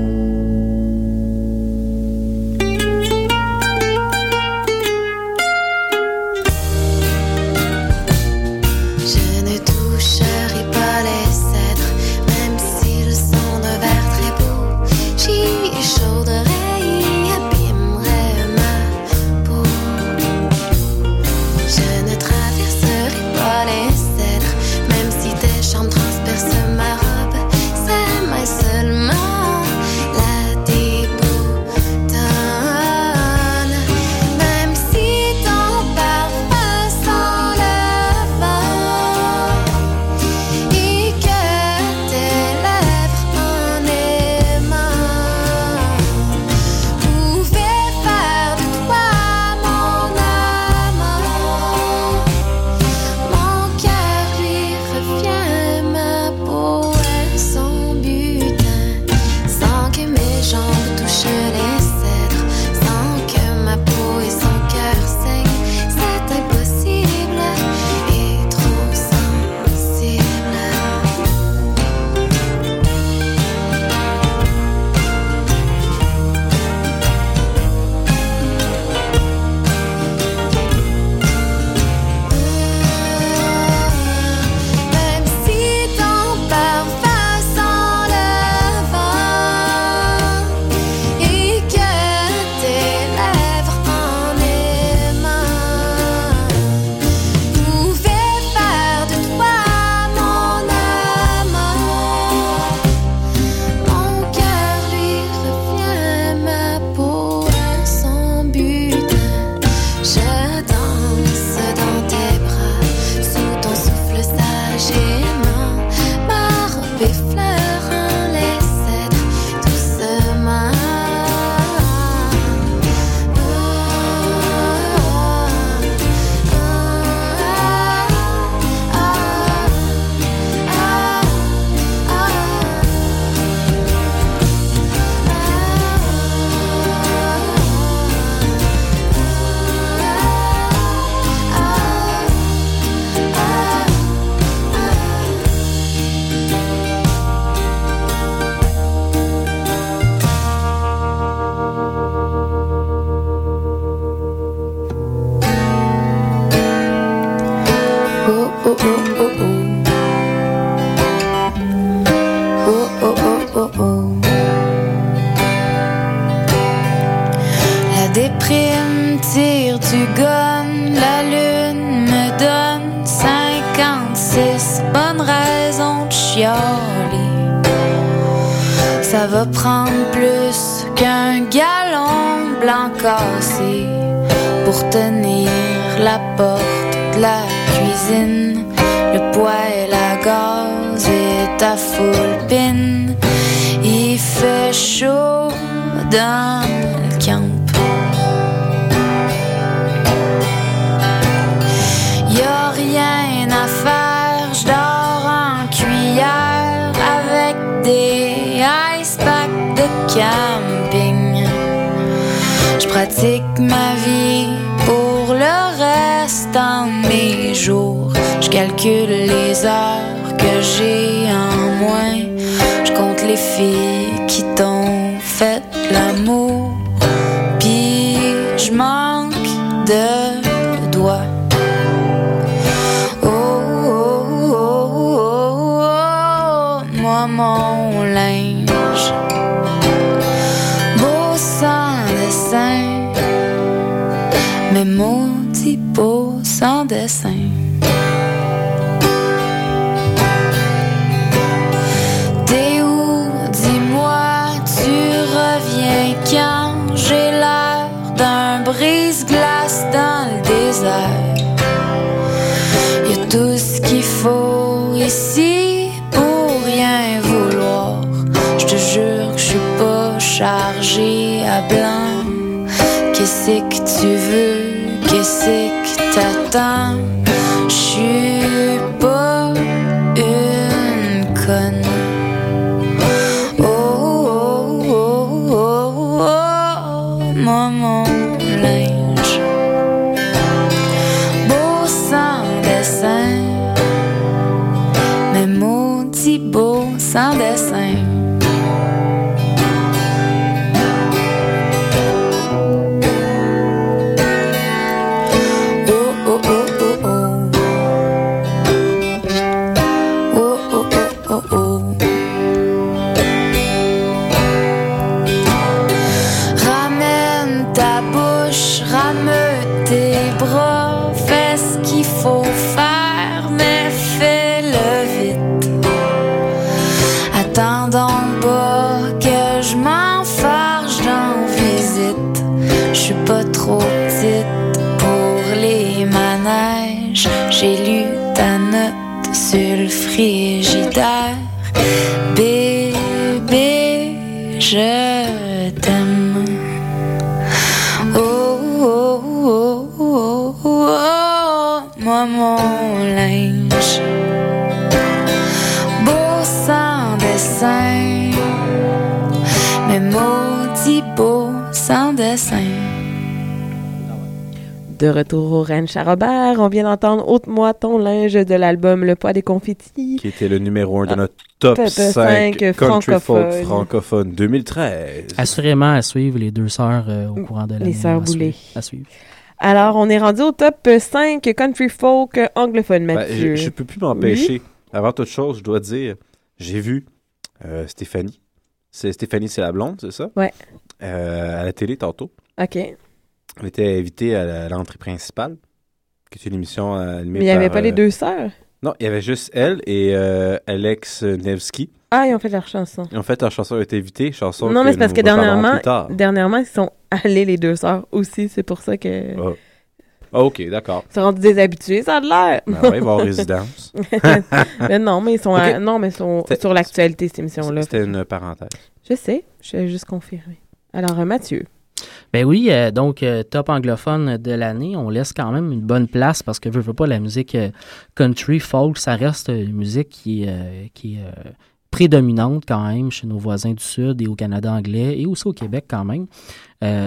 [SPEAKER 3] Retour au Ranch à Robert, on vient d'entendre Ôte-moi ton linge de l'album Le poids des confettis.
[SPEAKER 4] Qui était le numéro 1 de
[SPEAKER 3] Ah,
[SPEAKER 4] notre top
[SPEAKER 3] top
[SPEAKER 4] 5
[SPEAKER 3] cinq
[SPEAKER 4] country
[SPEAKER 3] francophone.
[SPEAKER 4] folk francophone 2013.
[SPEAKER 5] Assurément à suivre les deux sœurs euh, au courant de l'année.
[SPEAKER 3] Les sœurs Boulay.
[SPEAKER 5] À suivre.
[SPEAKER 3] Alors, on est rendu au top 5 country folk anglophone,
[SPEAKER 4] Ben,
[SPEAKER 3] Mathieu.
[SPEAKER 4] je, je peux plus m'empêcher. Avant toute chose, je dois dire, j'ai vu euh, Stéphanie. C'est Stéphanie, c'est la blonde, c'est ça?
[SPEAKER 3] Ouais.
[SPEAKER 4] Euh, à la télé tantôt.
[SPEAKER 3] OK.
[SPEAKER 4] Elle était invitée à l'entrée principale, qui est une émission euh, animée
[SPEAKER 3] Mais il n'y avait pas les
[SPEAKER 4] euh,
[SPEAKER 3] deux sœurs?
[SPEAKER 4] Non, il y avait juste elle et euh, Alex Nevsky.
[SPEAKER 3] Ah, ils ont fait leur chanson.
[SPEAKER 4] En fait, leur chanson a été invitée, chanson
[SPEAKER 3] Non, mais c'est parce que dernièrement, dernièrement, ils sont allés les deux sœurs aussi. C'est pour ça que.
[SPEAKER 4] Oh. Ah, ok, d'accord.
[SPEAKER 3] Ils sont rendus déshabitués, ça a de l'air.
[SPEAKER 4] Ben ouais, ils vont en résidence.
[SPEAKER 3] mais non, mais ils sont, à- non, mais ils sont sur l'actualité, cette émission-là.
[SPEAKER 4] C'était une parenthèse.
[SPEAKER 3] Je sais, je vais juste confirmer. Alors, Mathieu.
[SPEAKER 5] Ben oui, euh, donc euh, top anglophone de l'année, on laisse quand même une bonne place parce que je veux pas la musique euh, country, folk, ça reste une musique qui, qui est prédominante quand même chez nos voisins du Sud et au Canada anglais et aussi au Québec quand même.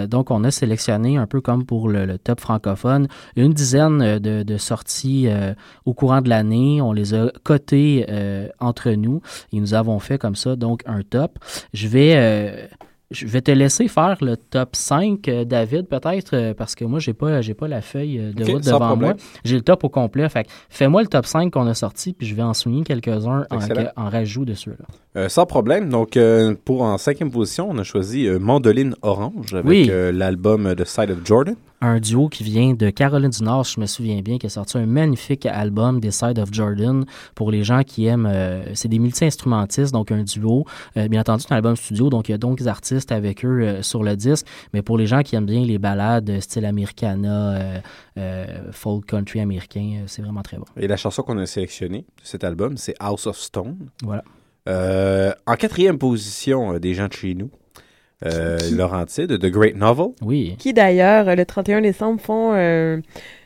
[SPEAKER 5] Donc on a sélectionné un peu comme pour le, top francophone une dizaine de, sorties au courant de l'année. On les a cotées entre nous et nous avons fait comme ça donc un top. Je vais je vais te laisser faire le top 5, euh, David, peut-être, euh, parce que moi, j'ai pas, j'ai pas la feuille euh, de route devant
[SPEAKER 4] problème.
[SPEAKER 5] moi. J'ai le top au complet. Fait que fais-moi le top 5 qu'on a sorti, puis je vais en souligner quelques-uns en, en rajout de ceux-là.
[SPEAKER 4] Euh, sans problème. Donc, euh, pour en cinquième position, on a choisi euh, Mandoline Orange avec
[SPEAKER 5] Oui.
[SPEAKER 4] l'album The Side of Jordan.
[SPEAKER 5] un duo qui vient de Caroline du Nord, je me souviens bien, qui a sorti un magnifique album, The Side of Jordan, pour les gens qui aiment. c'est des multi-instrumentistes, donc un duo. Bien entendu, c'est un album studio, donc il y a donc des artistes avec eux sur le disque. Mais pour les gens qui aiment bien les ballades style Americana, folk country américain, c'est vraiment très bon.
[SPEAKER 4] Et la chanson qu'on a sélectionnée de cet album, c'est House of Stone.
[SPEAKER 5] Voilà.
[SPEAKER 4] Euh, en quatrième position, euh, des gens de chez nous. Euh, Laurentide, The Great Novel.
[SPEAKER 5] Oui.
[SPEAKER 3] Qui d'ailleurs, euh, le 31 décembre, font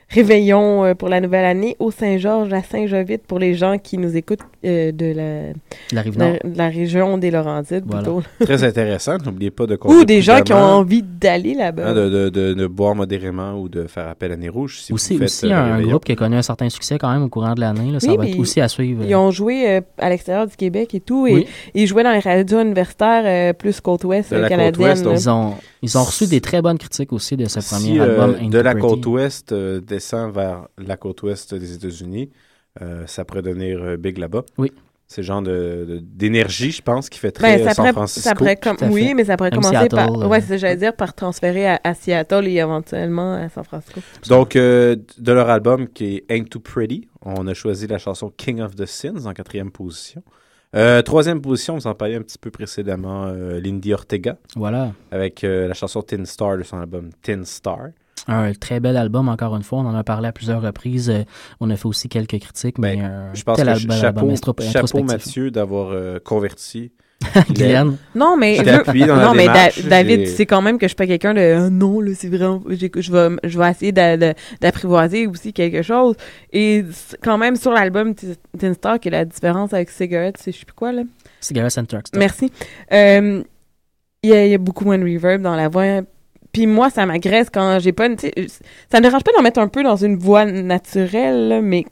[SPEAKER 3] réveillon euh, pour la nouvelle année au Saint-Georges à Saint-Jovite pour les gens qui nous écoutent euh, de, la,
[SPEAKER 5] La Rive-Nord.
[SPEAKER 3] de, de la région des Laurentides
[SPEAKER 5] Voilà.
[SPEAKER 3] plutôt.
[SPEAKER 4] Très intéressant. N'oubliez pas de
[SPEAKER 3] Ou des gens qui ont envie d'aller là-bas.
[SPEAKER 4] hein, de, de, de, de boire modérément ou de faire appel à nez rouge si
[SPEAKER 5] aussi
[SPEAKER 4] vous faites
[SPEAKER 5] aussi
[SPEAKER 4] euh,
[SPEAKER 5] un,
[SPEAKER 4] réveillon.
[SPEAKER 5] groupe qui a connu un certain succès quand même au courant de l'année. Ça
[SPEAKER 3] Oui,
[SPEAKER 5] va être aussi à suivre.
[SPEAKER 3] Ils ont joué euh, à l'extérieur du Québec et tout, et
[SPEAKER 5] Oui.
[SPEAKER 3] ils jouaient dans les radios universitaires euh, plus côte ouest
[SPEAKER 4] De
[SPEAKER 3] euh,
[SPEAKER 4] la côte
[SPEAKER 3] canadienne.
[SPEAKER 4] donc.
[SPEAKER 5] Ils ont, ils ont reçu des très bonnes critiques aussi de ce premier
[SPEAKER 4] Si
[SPEAKER 5] album.
[SPEAKER 4] euh, de la
[SPEAKER 5] Interpreting.
[SPEAKER 4] Descend vers la côte ouest des États-Unis, euh, ça pourrait devenir euh, big là-bas.
[SPEAKER 5] Oui.
[SPEAKER 4] C'est le genre de- de- d'énergie, je pense, qui fait très
[SPEAKER 3] Ben, ça
[SPEAKER 4] San
[SPEAKER 3] pourrait,
[SPEAKER 4] Francisco.
[SPEAKER 3] ça pourrait com-
[SPEAKER 5] Tout à
[SPEAKER 3] oui,
[SPEAKER 5] fait.
[SPEAKER 3] mais ça pourrait
[SPEAKER 5] Même
[SPEAKER 3] commencer
[SPEAKER 5] Seattle,
[SPEAKER 3] par.
[SPEAKER 5] euh.
[SPEAKER 3] Ouais, j'allais dire, par transférer à, à Seattle et éventuellement à San Francisco.
[SPEAKER 4] Donc, euh, de leur album qui est Ain't Too Pretty, on a choisi la chanson King of the Sins en quatrième position. Euh, troisième position, vous en parliez un petit peu précédemment, euh, Lindy Ortega,
[SPEAKER 5] Voilà.
[SPEAKER 4] avec euh, la chanson Tin Star de son album Tin Star.
[SPEAKER 5] Un très bel album, encore une fois. On en a parlé à plusieurs reprises. Euh, on a fait aussi quelques critiques, mais un
[SPEAKER 4] Ben, Je pense
[SPEAKER 5] tel
[SPEAKER 4] que
[SPEAKER 5] album,
[SPEAKER 4] chapeau,
[SPEAKER 5] album
[SPEAKER 4] chapeau. Mathieu d'avoir euh, converti
[SPEAKER 5] Glenn.
[SPEAKER 3] Non, mais.
[SPEAKER 4] Je dans la
[SPEAKER 3] non, mais Da- David, sais quand même que je suis pas quelqu'un de. Ah non, là, c'est vraiment. Je vais, je vais essayer d'apprivoiser aussi quelque chose. Et c'est quand même, sur l'album Tin Star, qui est la différence avec Cigarette, c'est je sais plus quoi, là.
[SPEAKER 5] Cigarettes and Trucks.
[SPEAKER 3] Merci. Euh, Il y, y a beaucoup moins de reverb dans la voix. Puis moi, ça m'agresse quand j'ai pas une. sais, Ça me dérange pas d'en mettre un peu dans une voix naturelle, là, mais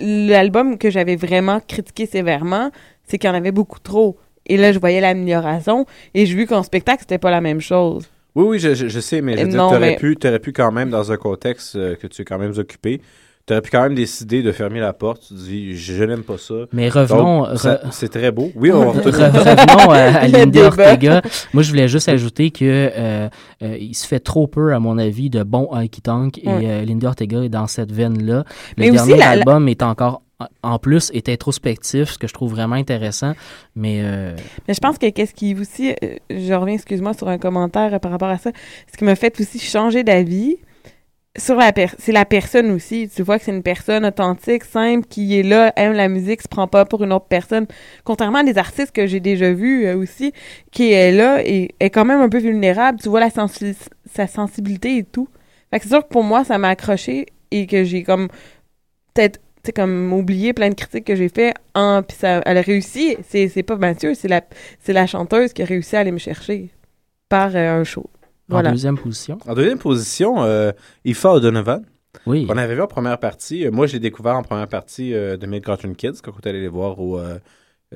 [SPEAKER 3] l'album que j'avais vraiment critiqué sévèrement, c'est qu'il y en avait beaucoup trop. Et là, je voyais l'amélioration et j'ai vu qu'en spectacle, c'était pas la même chose.
[SPEAKER 4] Oui, oui, je, sais, mais je veux dire,
[SPEAKER 3] Non,
[SPEAKER 4] t'aurais
[SPEAKER 3] mais-
[SPEAKER 4] pu, t'aurais pu quand même, dans un contexte euh, que tu es quand même occupé, pu quand même décider de fermer la porte. Tu dis, je, je n'aime pas ça.
[SPEAKER 5] Mais revenons- re-
[SPEAKER 4] C'est très beau. Oui, on va.
[SPEAKER 5] Revenons à, à
[SPEAKER 3] débat.
[SPEAKER 5] Ortega. Moi, je voulais juste ajouter que euh, euh, il se fait trop peu, à mon avis, de bons Honky Tonk et euh, Lindy Ortega est dans cette veine-là. Le
[SPEAKER 3] Mais aussi,
[SPEAKER 5] dernier
[SPEAKER 3] la- la-
[SPEAKER 5] album est encore, en- plus, est introspectif, ce que je trouve vraiment intéressant. Mais euh,
[SPEAKER 3] Mais je pense que qu'est-ce qui aussi, euh, je reviens, excuse-moi, sur un commentaire euh, par rapport à ça, ce qui m'a fait aussi changer d'avis, c'est la personne aussi. Tu vois que c'est une personne authentique, simple, qui est là, aime la musique, se prend pas pour une autre personne. Contrairement à des artistes que j'ai déjà vus euh, aussi, qui est là et est quand même un peu vulnérable. Tu vois sa sensibilité et tout. Fait que c'est sûr que pour moi, ça m'a accroché et que j'ai comme peut-être sais, comme oublié plein de critiques que j'ai fait en puis elle a réussi c'est c'est pas Mathieu c'est la c'est la chanteuse qui a réussi à aller me chercher par euh, un show
[SPEAKER 5] en deuxième position.
[SPEAKER 4] En deuxième position, euh, Ifa O'Donovan.
[SPEAKER 5] Oui.
[SPEAKER 4] On avait vu en première partie. Euh, Moi, j'ai découvert en première partie euh, de Mid Cartoon Kids quand on est allé les voir au. euh,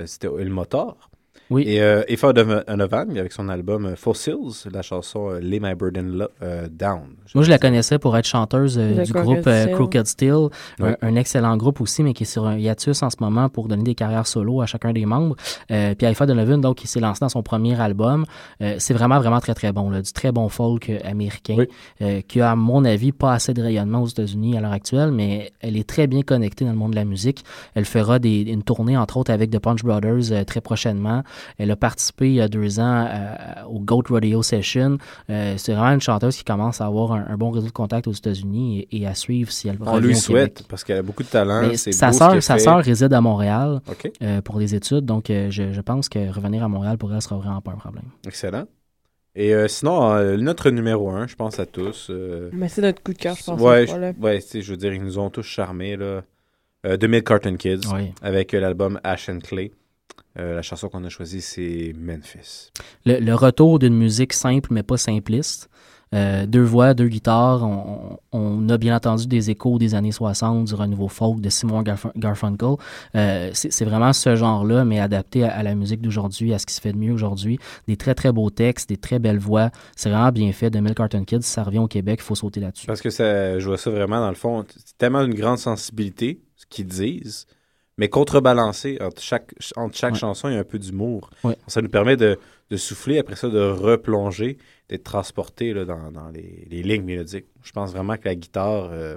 [SPEAKER 4] C'était Il Motor.
[SPEAKER 5] Oui.
[SPEAKER 4] Et euh, Ifa O'Donovan, avec son album euh, Fossils, la chanson euh, Lay My Burden Lo- euh, Down.
[SPEAKER 5] Moi, je la connaissais pour être chanteuse euh, du groupe euh,
[SPEAKER 3] Steel.
[SPEAKER 5] Crooked Steel,
[SPEAKER 4] Oui.
[SPEAKER 5] un, un excellent groupe aussi, mais qui est sur un hiatus en ce moment pour donner des carrières solo à chacun des membres. Euh, puis Alpha Donovan, donc, qui s'est lancé dans son premier album, euh, c'est vraiment, vraiment très, très bon. Là, du très bon folk américain,
[SPEAKER 4] Oui.
[SPEAKER 5] euh, qui a, à mon avis, pas assez de rayonnement aux États-Unis à l'heure actuelle, mais elle est très bien connectée dans le monde de la musique. Elle fera des, une tournée, entre autres, avec The Punch Brothers euh, très prochainement. Elle a participé il y a deux ans euh, au Goat Rodeo Session. Euh, c'est vraiment une chanteuse qui commence à avoir un, un bon réseau de contacts aux États-Unis et, et à suivre si elle
[SPEAKER 4] On lui
[SPEAKER 5] au
[SPEAKER 4] souhaite,
[SPEAKER 5] Québec.
[SPEAKER 4] parce qu'elle a beaucoup de talent.
[SPEAKER 5] Sa sœur, sa sœur réside à Montréal euh, pour des études, donc euh, je, je pense que revenir à Montréal pour elle sera vraiment pas un problème.
[SPEAKER 4] excellent. Et euh, sinon, euh, notre numéro un, je pense à tous. euh,
[SPEAKER 3] mais c'est notre coup de cœur je pense
[SPEAKER 4] ouais, je, ouais, tu sais, je veux dire, ils nous ont tous charmés, là. Euh, de Mid Carton Kids,
[SPEAKER 5] Oui.
[SPEAKER 4] avec euh, l'album Ash and Clay. Euh, la chanson qu'on a choisie, c'est Memphis.
[SPEAKER 5] Le, le retour d'une musique simple mais pas simpliste. Euh, deux voix, deux guitares. On, a bien entendu des échos des années 60, du renouveau folk de Simon Garf- Garfunkel. Euh, c'est vraiment ce genre-là, mais adapté à, à la musique d'aujourd'hui, à ce qui se fait de mieux aujourd'hui. Des très, très beaux textes, des très belles voix. C'est vraiment bien fait. De Milk Carton Kids, ça revient au Québec, il faut sauter là-dessus.
[SPEAKER 4] Parce que ça, je vois ça vraiment dans le fond. C'est tellement une grande sensibilité, ce qu'ils disent, mais contrebalancé. Entre chaque, entre chaque
[SPEAKER 5] Ouais.
[SPEAKER 4] chanson, il y a un peu d'humour.
[SPEAKER 5] Ouais.
[SPEAKER 4] Ça nous permet de, de souffler, après ça, de replonger, d'être transporté là, dans, dans les, les lignes mélodiques. Je pense vraiment que la guitare euh,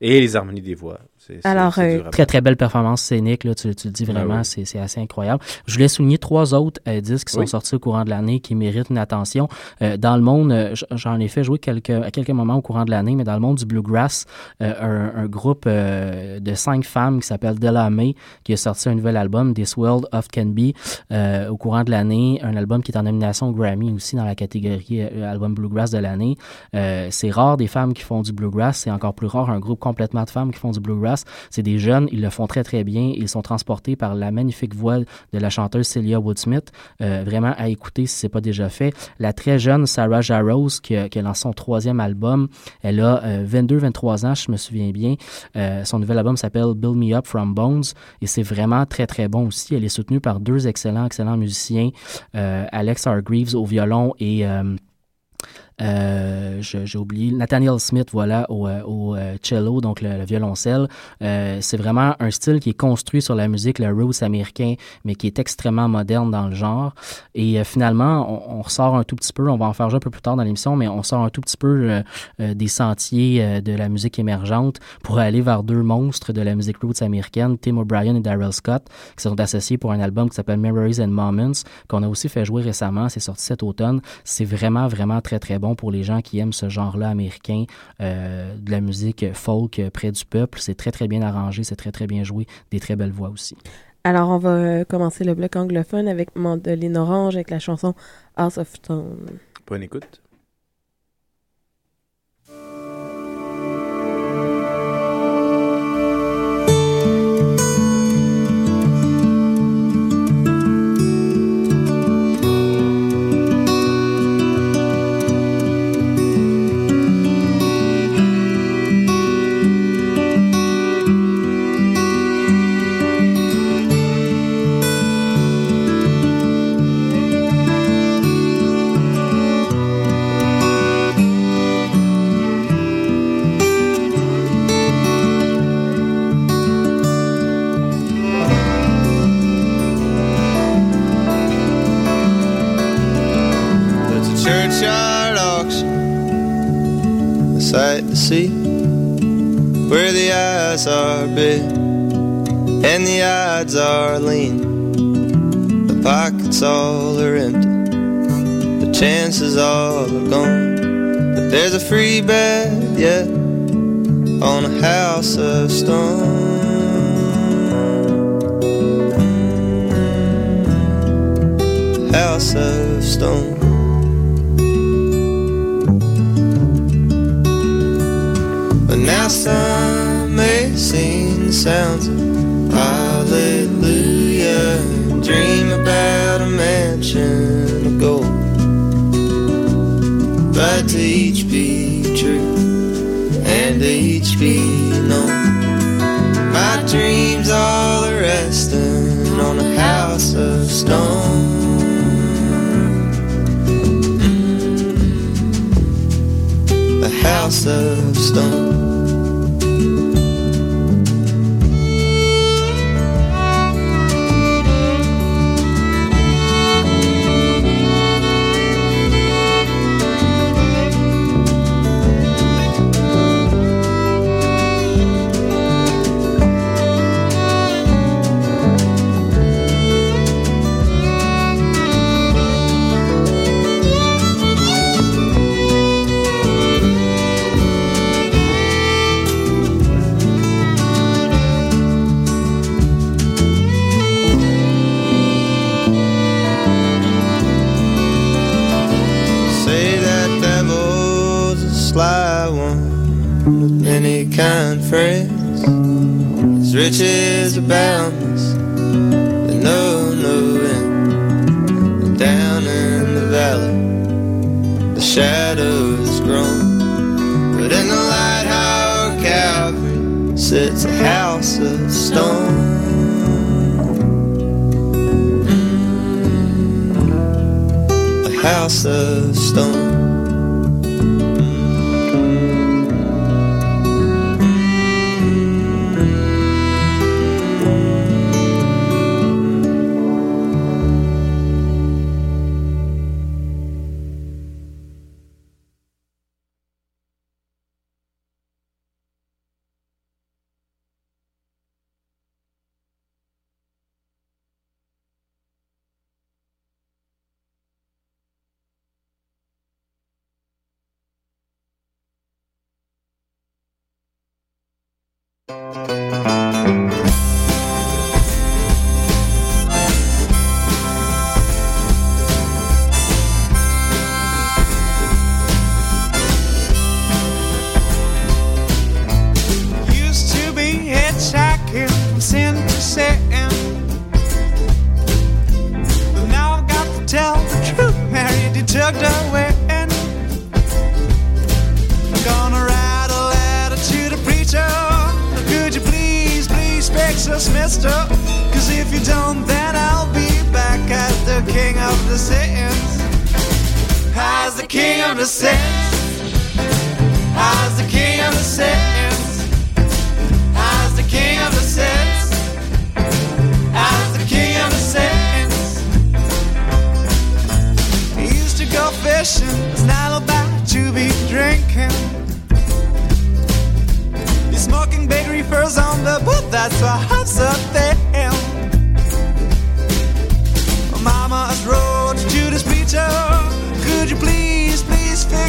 [SPEAKER 4] et les harmonies des voix. C'est- c'est-
[SPEAKER 3] Alors,
[SPEAKER 4] c'est
[SPEAKER 3] euh,
[SPEAKER 5] Très, très belle performance scénique, là, tu, tu le dis
[SPEAKER 4] Ah
[SPEAKER 5] vraiment,
[SPEAKER 4] oui.
[SPEAKER 5] c'est c'est assez incroyable. Je voulais souligner trois autres euh, disques qui sont
[SPEAKER 4] Oui.
[SPEAKER 5] sortis au courant de l'année qui méritent une attention. Euh, dans le monde, euh, j'en ai fait jouer quelques, à quelques moments au courant de l'année, mais dans le monde du bluegrass, euh, un, un groupe euh, de cinq femmes qui s'appelle Della May, qui a sorti un nouvel album, This World of Can Be, euh, au courant de l'année, un album qui est en nomination au Grammy aussi dans la catégorie euh, album bluegrass de l'année. Euh, c'est rare des femmes qui font du bluegrass, c'est encore plus rare un groupe complètement de femmes qui font du bluegrass. C'est des jeunes, ils le font très très bien, ils sont transportés par la magnifique voix de la chanteuse Celia Woodsmith, Euh, vraiment à écouter si c'est pas déjà fait. La très jeune Sarah Jarrows qui qui a lancé son troisième album, elle a 22-23 ans, je me souviens bien. Euh, son nouvel album s'appelle Build Me Up From Bones et c'est vraiment très très bon aussi. Elle est soutenue par deux excellents excellents musiciens, euh, Alex Hargreaves au violon et euh, euh, j'ai oublié. Nathaniel Smith voilà au, euh, au euh, cello donc le, le violoncelle. Euh, c'est vraiment un style qui est construit sur la musique le roots américain mais qui est extrêmement moderne dans le genre. Et euh, finalement on, on ressort un tout petit peu on va en faire un peu plus tard dans l'émission mais on sort un tout petit peu euh, euh, des sentiers euh, de la musique émergente pour aller vers deux monstres de la musique roots américaine Tim O'Brien et Daryl Scott qui sont associés pour un album qui s'appelle Memories and Moments qu'on a aussi fait jouer récemment. C'est sorti cet automne. C'est vraiment, vraiment très, très bon pour les gens qui aiment ce genre-là américain, euh, de la musique folk près du peuple. C'est très, très bien arrangé, c'est très, très bien joué, des très belles voix aussi.
[SPEAKER 3] Alors, on va euh, commencer le bloc anglophone avec Mandoline Orange avec la chanson House of Stone.
[SPEAKER 4] Bonne écoute.
[SPEAKER 9] Where the eyes are big and the odds are lean. The pockets all are empty, the chances all are gone. But there's a free bed yet on a house of stone. House of stone. But now some may sing sounds of hallelujah and dream about a mansion of gold. But to each be true and to each be known. My dreams all are resting on a house of stone. Mm. A
[SPEAKER 7] house of stone.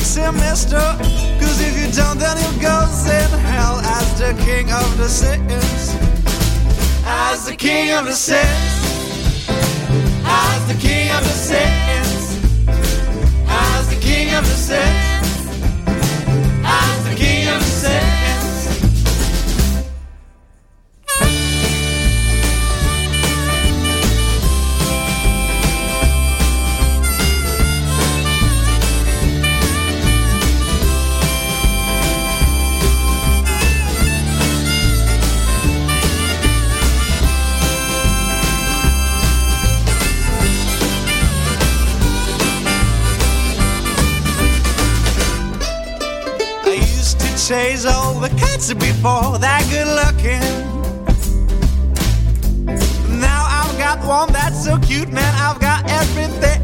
[SPEAKER 10] next semester. Cause if you don't, then he goes in hell as the king of the sins. As the king of the sins. As the king of the sins. As the king of the sins. the cats before that good looking. Now I've got one that's so cute, man. I've got everything.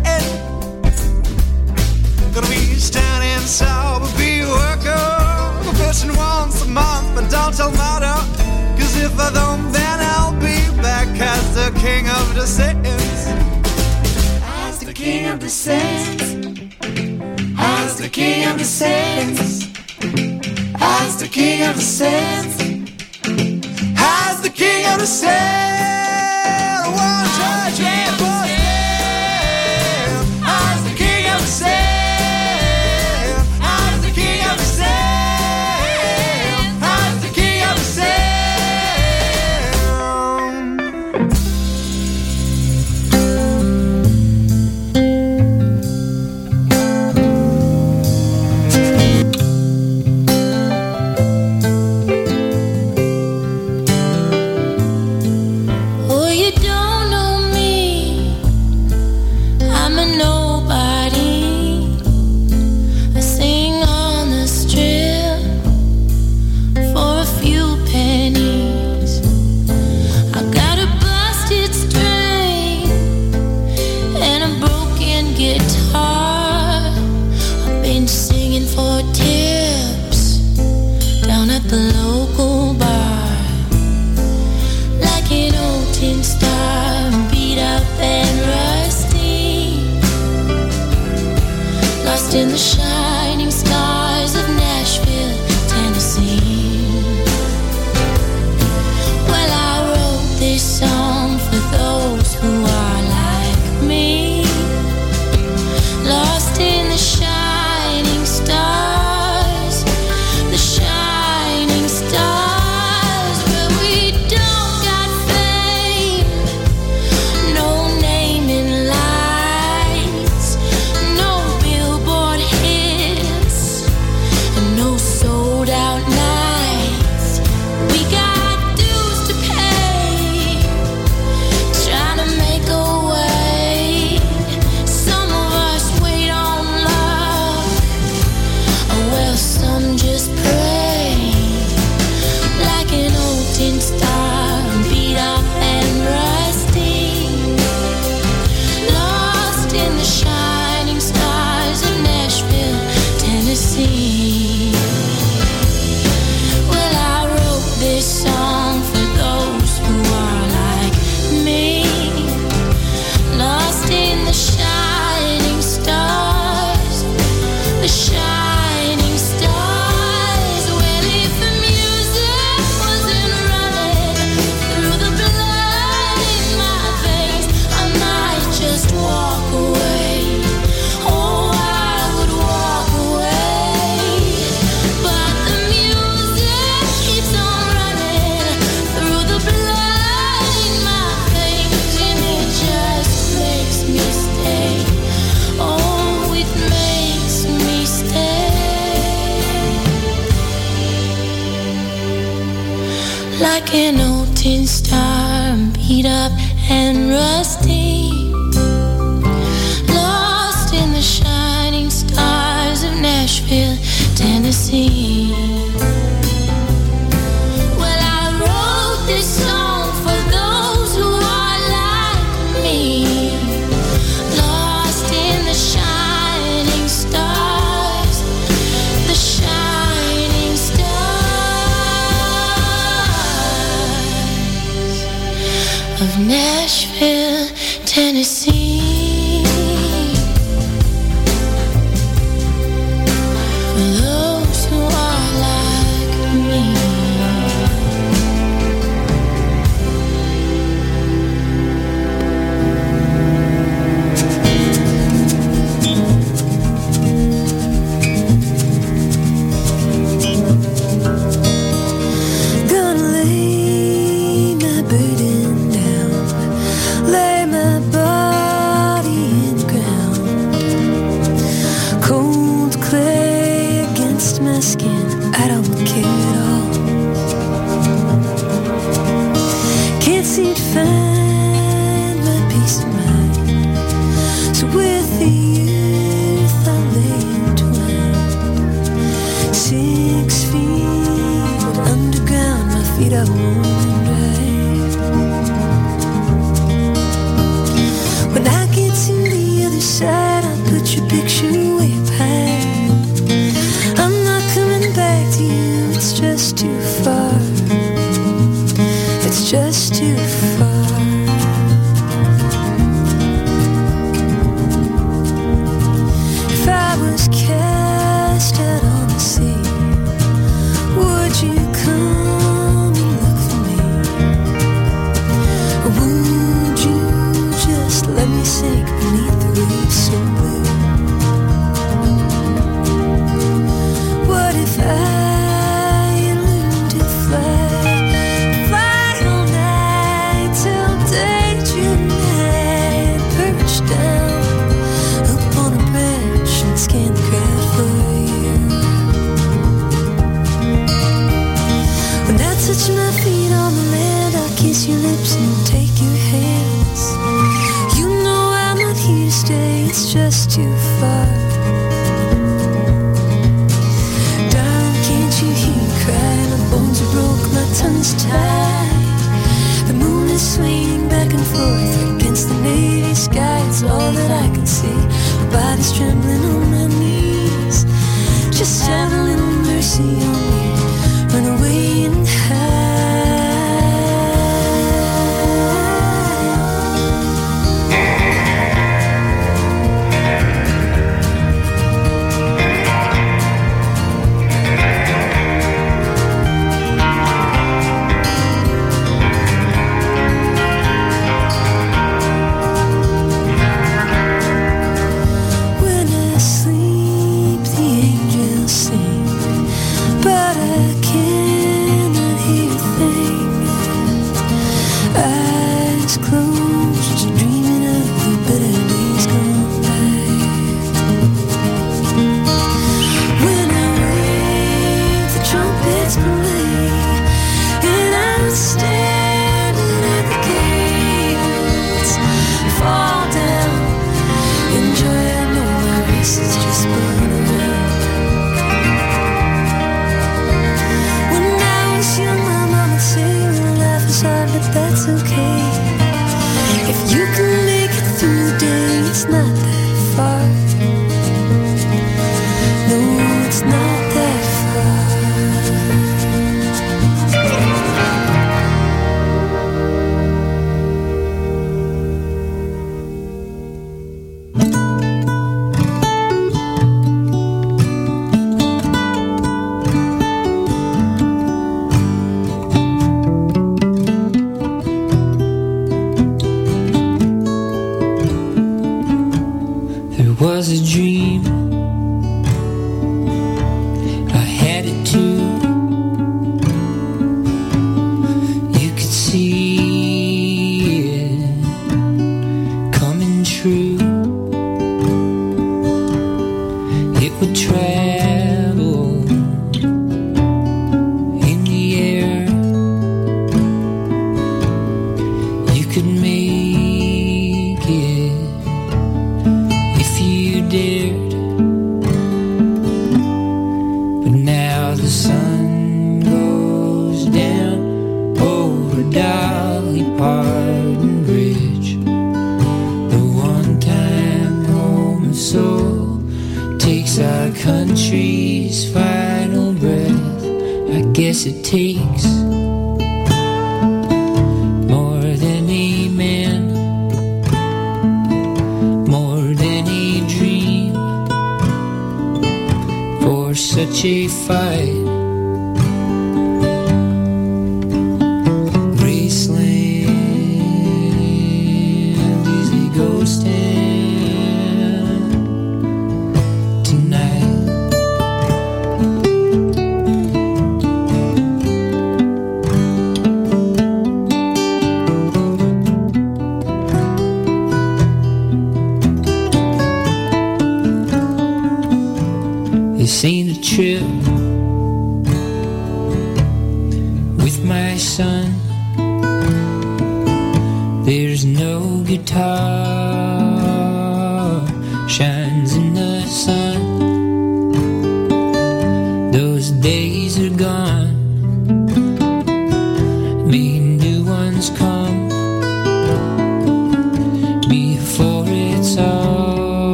[SPEAKER 10] Gonna be standing sober, be worker. Fishing once a month, but don't tell mother. Cause if I don't, then I'll be back as the king of the sins. As the king of the sins. As the king of the saints. As the king of the sands, as the king of the sands, one
[SPEAKER 11] touch.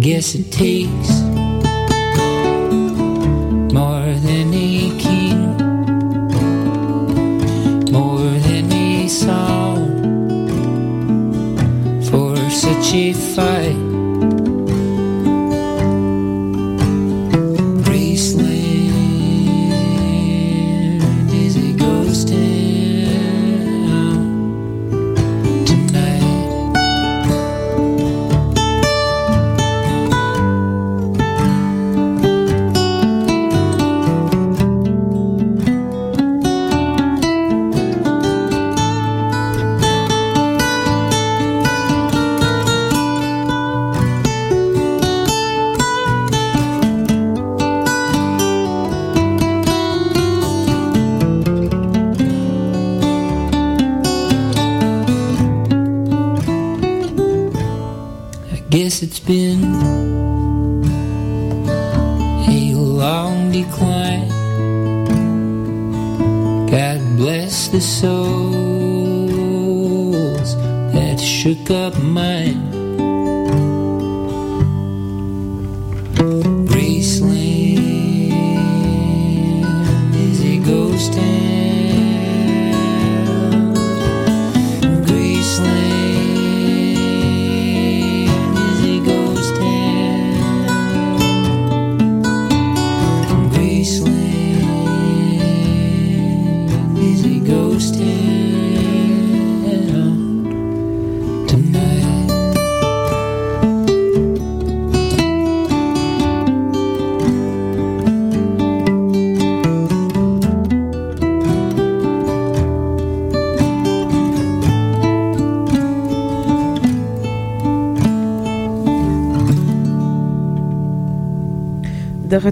[SPEAKER 12] Guess it takes more than a king, more than a song for such a fight.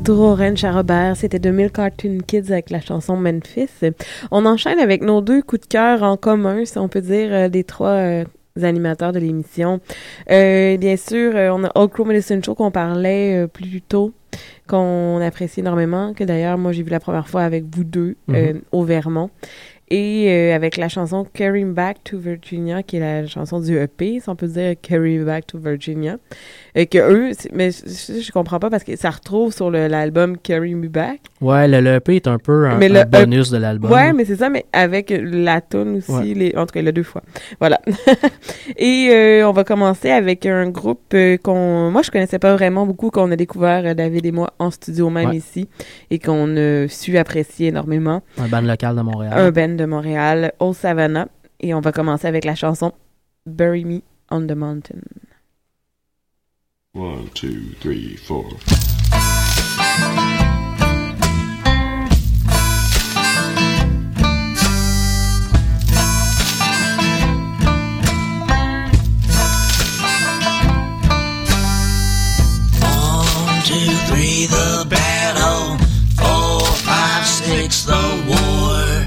[SPEAKER 3] Retour au ranch à Robert, c'était 2000 Cartoon Kids avec la chanson Memphis. On enchaîne avec nos deux coups de cœur en commun, si on peut dire, euh, des trois euh, animateurs de l'émission. Euh, bien sûr, on a Old Crow Medicine Show qu'on parlait euh, plus tôt, qu'on apprécie énormément, que d'ailleurs, moi, j'ai vu la première fois avec vous deux
[SPEAKER 5] Mhm.
[SPEAKER 3] au Vermont. Et euh, avec la chanson Carry Me Back to Virginia, qui est la chanson du EP, si on peut dire Carry Me Back to Virginia. Et que eux, mais je, je comprends pas parce que ça retrouve sur l'album Carry Me Back.
[SPEAKER 5] Ouais, le, le EP est un peu un,
[SPEAKER 3] Mais
[SPEAKER 5] un
[SPEAKER 3] le-
[SPEAKER 5] bonus de l'album.
[SPEAKER 3] Ouais, mais c'est ça, mais avec la tune aussi,
[SPEAKER 5] Ouais.
[SPEAKER 3] les, en tout cas, l'a deux fois. Voilà. Et euh, on va commencer avec un groupe euh, qu'on, moi, je connaissais pas vraiment beaucoup, qu'on a découvert, David et moi, en studio même
[SPEAKER 5] Ouais.
[SPEAKER 3] ici, et qu'on a su apprécier énormément.
[SPEAKER 5] Un band local de Montréal.
[SPEAKER 3] Un band de Montréal, Old Savannah. Et on va commencer avec la chanson Bury Me on the Mountain.
[SPEAKER 13] One, two, three, four.
[SPEAKER 14] One, two, three, the battle. Four, five, six, the war.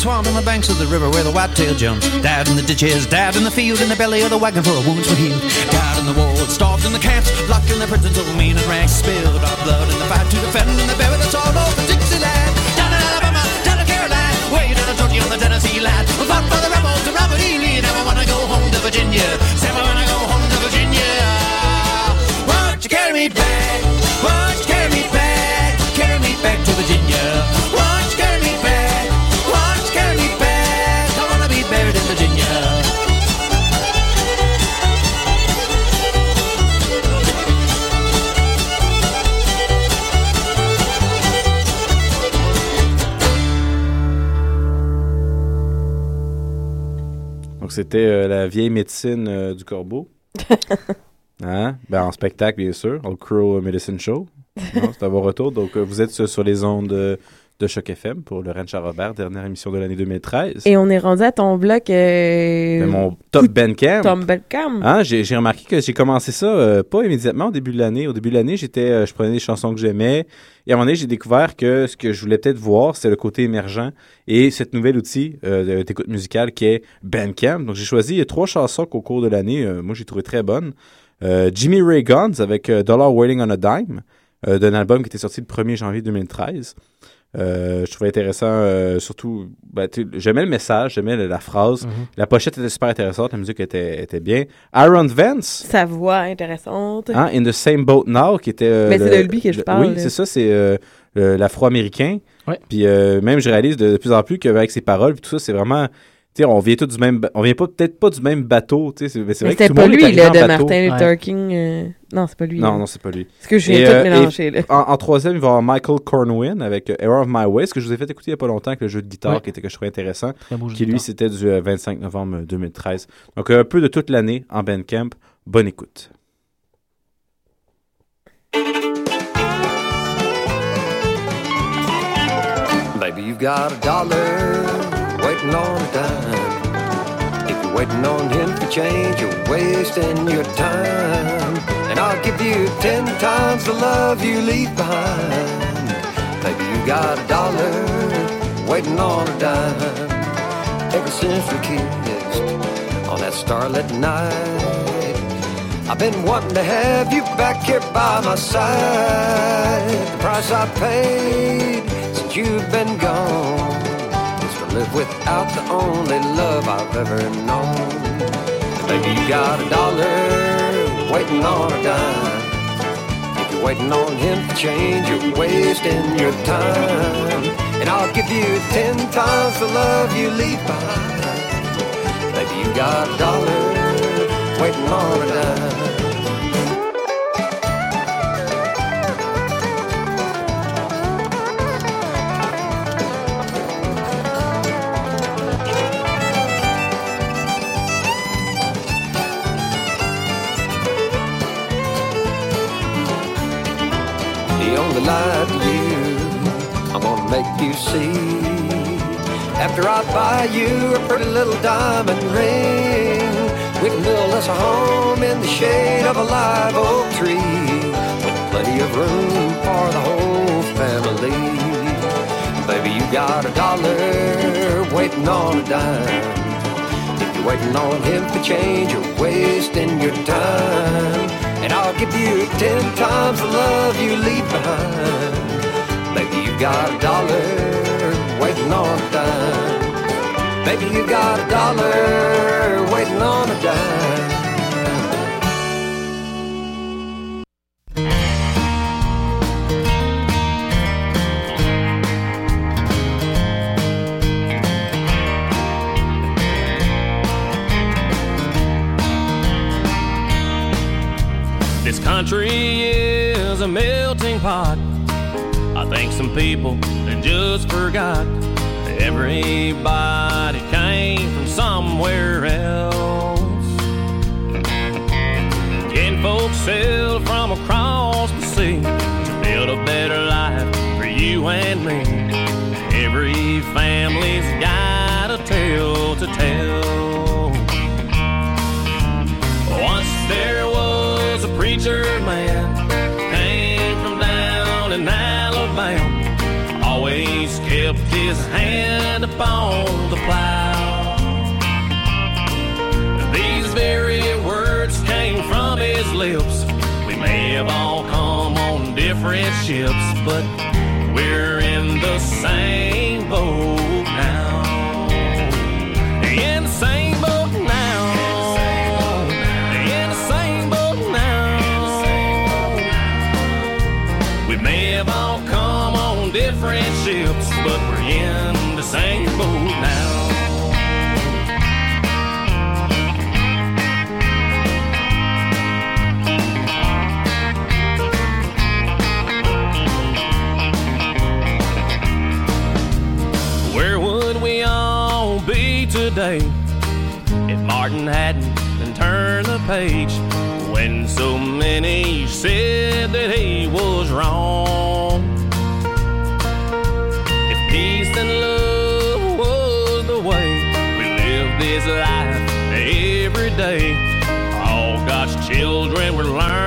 [SPEAKER 15] Swamp, on the banks of the river where the whitetail jumps. Died in the ditches, died in the field, in the belly of the wagon for a wounds were healed. Died in the wars, starved in the camps, locked in the prisons of mean and rags. Spilled our blood in the fight to defend, and they buried us all over Dixieland. Down in Alabama, down in Carolina, way down in Georgia on the Tennessee line. We fought for the rebels, to Robert E. Lee. Never wanna go home to Virginia. Never wanna go home to Virginia. Won't you carry me back?
[SPEAKER 4] C'était euh, la vieille médecine euh, du corbeau. Hein? Ben, en spectacle, bien sûr, au Crow Medicine Show. C'est à vos retours. Donc, euh, vous êtes sur, les ondes de Choc FM pour le Ranch à Robert, dernière émission de l'année 2013.
[SPEAKER 3] Et on est rendu à ton bloc. Euh...
[SPEAKER 4] C'est mon top Bandcamp.
[SPEAKER 3] Tom Belcam.
[SPEAKER 4] Hein, j'ai j'ai remarqué que j'ai commencé ça euh, pas immédiatement au début de l'année. Au début de l'année, j'étais, euh, je prenais des chansons que j'aimais. Et à un moment donné, j'ai découvert que ce que je voulais peut-être voir, c'était le côté émergent et cet nouvel outil euh, d'écoute musicale qui est Bandcamp. Donc, j'ai choisi trois chansons qu'au cours de l'année, moi, j'ai trouvé très bonnes. Jimmy Ray Guns avec Dollar Waiting on a Dime, d'un album qui était sorti le 1er janvier 2013. Euh, je trouvais intéressant, euh, surtout, ben, j'aimais le message, j'aimais la, la phrase.
[SPEAKER 3] Mhm.
[SPEAKER 4] La pochette était super intéressante, la musique était, était bien. Aaron Vance,
[SPEAKER 3] Sa voix intéressante.
[SPEAKER 4] hein, In the Same Boat Now, qui était... euh,
[SPEAKER 3] Mais
[SPEAKER 4] le-
[SPEAKER 3] c'est de lui que je
[SPEAKER 4] le-
[SPEAKER 3] parle,
[SPEAKER 4] Oui, c'est ça, c'est euh, le- l'afro-américain.
[SPEAKER 5] Ouais.
[SPEAKER 4] Puis euh, même, je réalise de, de plus en plus qu'avec ses paroles, puis tout ça, c'est vraiment... Tu sais, on vient tous du même... On vient pas peut-être pas du même bateau, tu sais. c'est- vrai que
[SPEAKER 3] c'était
[SPEAKER 4] le
[SPEAKER 3] pas lui,
[SPEAKER 4] en
[SPEAKER 3] de
[SPEAKER 4] bateau.
[SPEAKER 3] Martin Luther
[SPEAKER 5] Ouais.
[SPEAKER 3] King. euh, Non, c'est pas lui.
[SPEAKER 4] Non,
[SPEAKER 3] là.
[SPEAKER 4] non, c'est pas lui.
[SPEAKER 3] Parce que je viens tout
[SPEAKER 4] euh,
[SPEAKER 3] mélanger, là.
[SPEAKER 4] En, en troisième, il va y avoir Michael Cornwin avec euh, Error of My Ways, que je vous ai fait écouter il y a pas longtemps avec le jeu de guitare
[SPEAKER 5] Ouais.
[SPEAKER 4] qui était que je trouvais intéressant,
[SPEAKER 5] Très beau jeu
[SPEAKER 4] qui lui c'était du euh, 25 novembre 2013. Donc un peu de toute l'année en Bandcamp. Bonne écoute.
[SPEAKER 16] Baby, you've got a dollar waiting on a dime. If you're waiting on him for change, you're wasting your time. And I'll give you ten times the love you leave behind. Maybe you got a dollar waiting on a dime. Ever since we kissed on that starlit night, I've been wanting to have you back here by my side. The price I paid since you've been gone to live without the only love I've ever known. Baby, you got a dollar waiting on a dime. If you're waiting on him to change, you're wasting your time. And I'll give you ten times the love you leave behind. Baby, you got a dollar waiting on a dime. He only lied to you make you see. After I buy you a pretty little diamond ring, we can build us a home in the shade of a live oak tree with plenty of room for the whole family. Baby, you got a dollar waiting on a dime. If you're waiting on him for change, you're wasting your time. And I'll give you ten times the love you leave behind. Maybe you got a dollar waiting on a dime. Baby, you got a dollar waiting on a dime.
[SPEAKER 17] People have just forgot everybody came from somewhere else. Can folks sail from across the sea to build a better life for you and me? Every family's got a tale to tell. Once there was a preacher hand upon the plow. These very words came from his lips. We may have all come on different ships, but we're in the same boat now. In the same boat now. In the same boat now. We may have all come on different ships, but we're same boat now. Where would we all be today if Martin hadn't been turned the page when so many said that he was wrong? If peace and love children were
[SPEAKER 7] learning.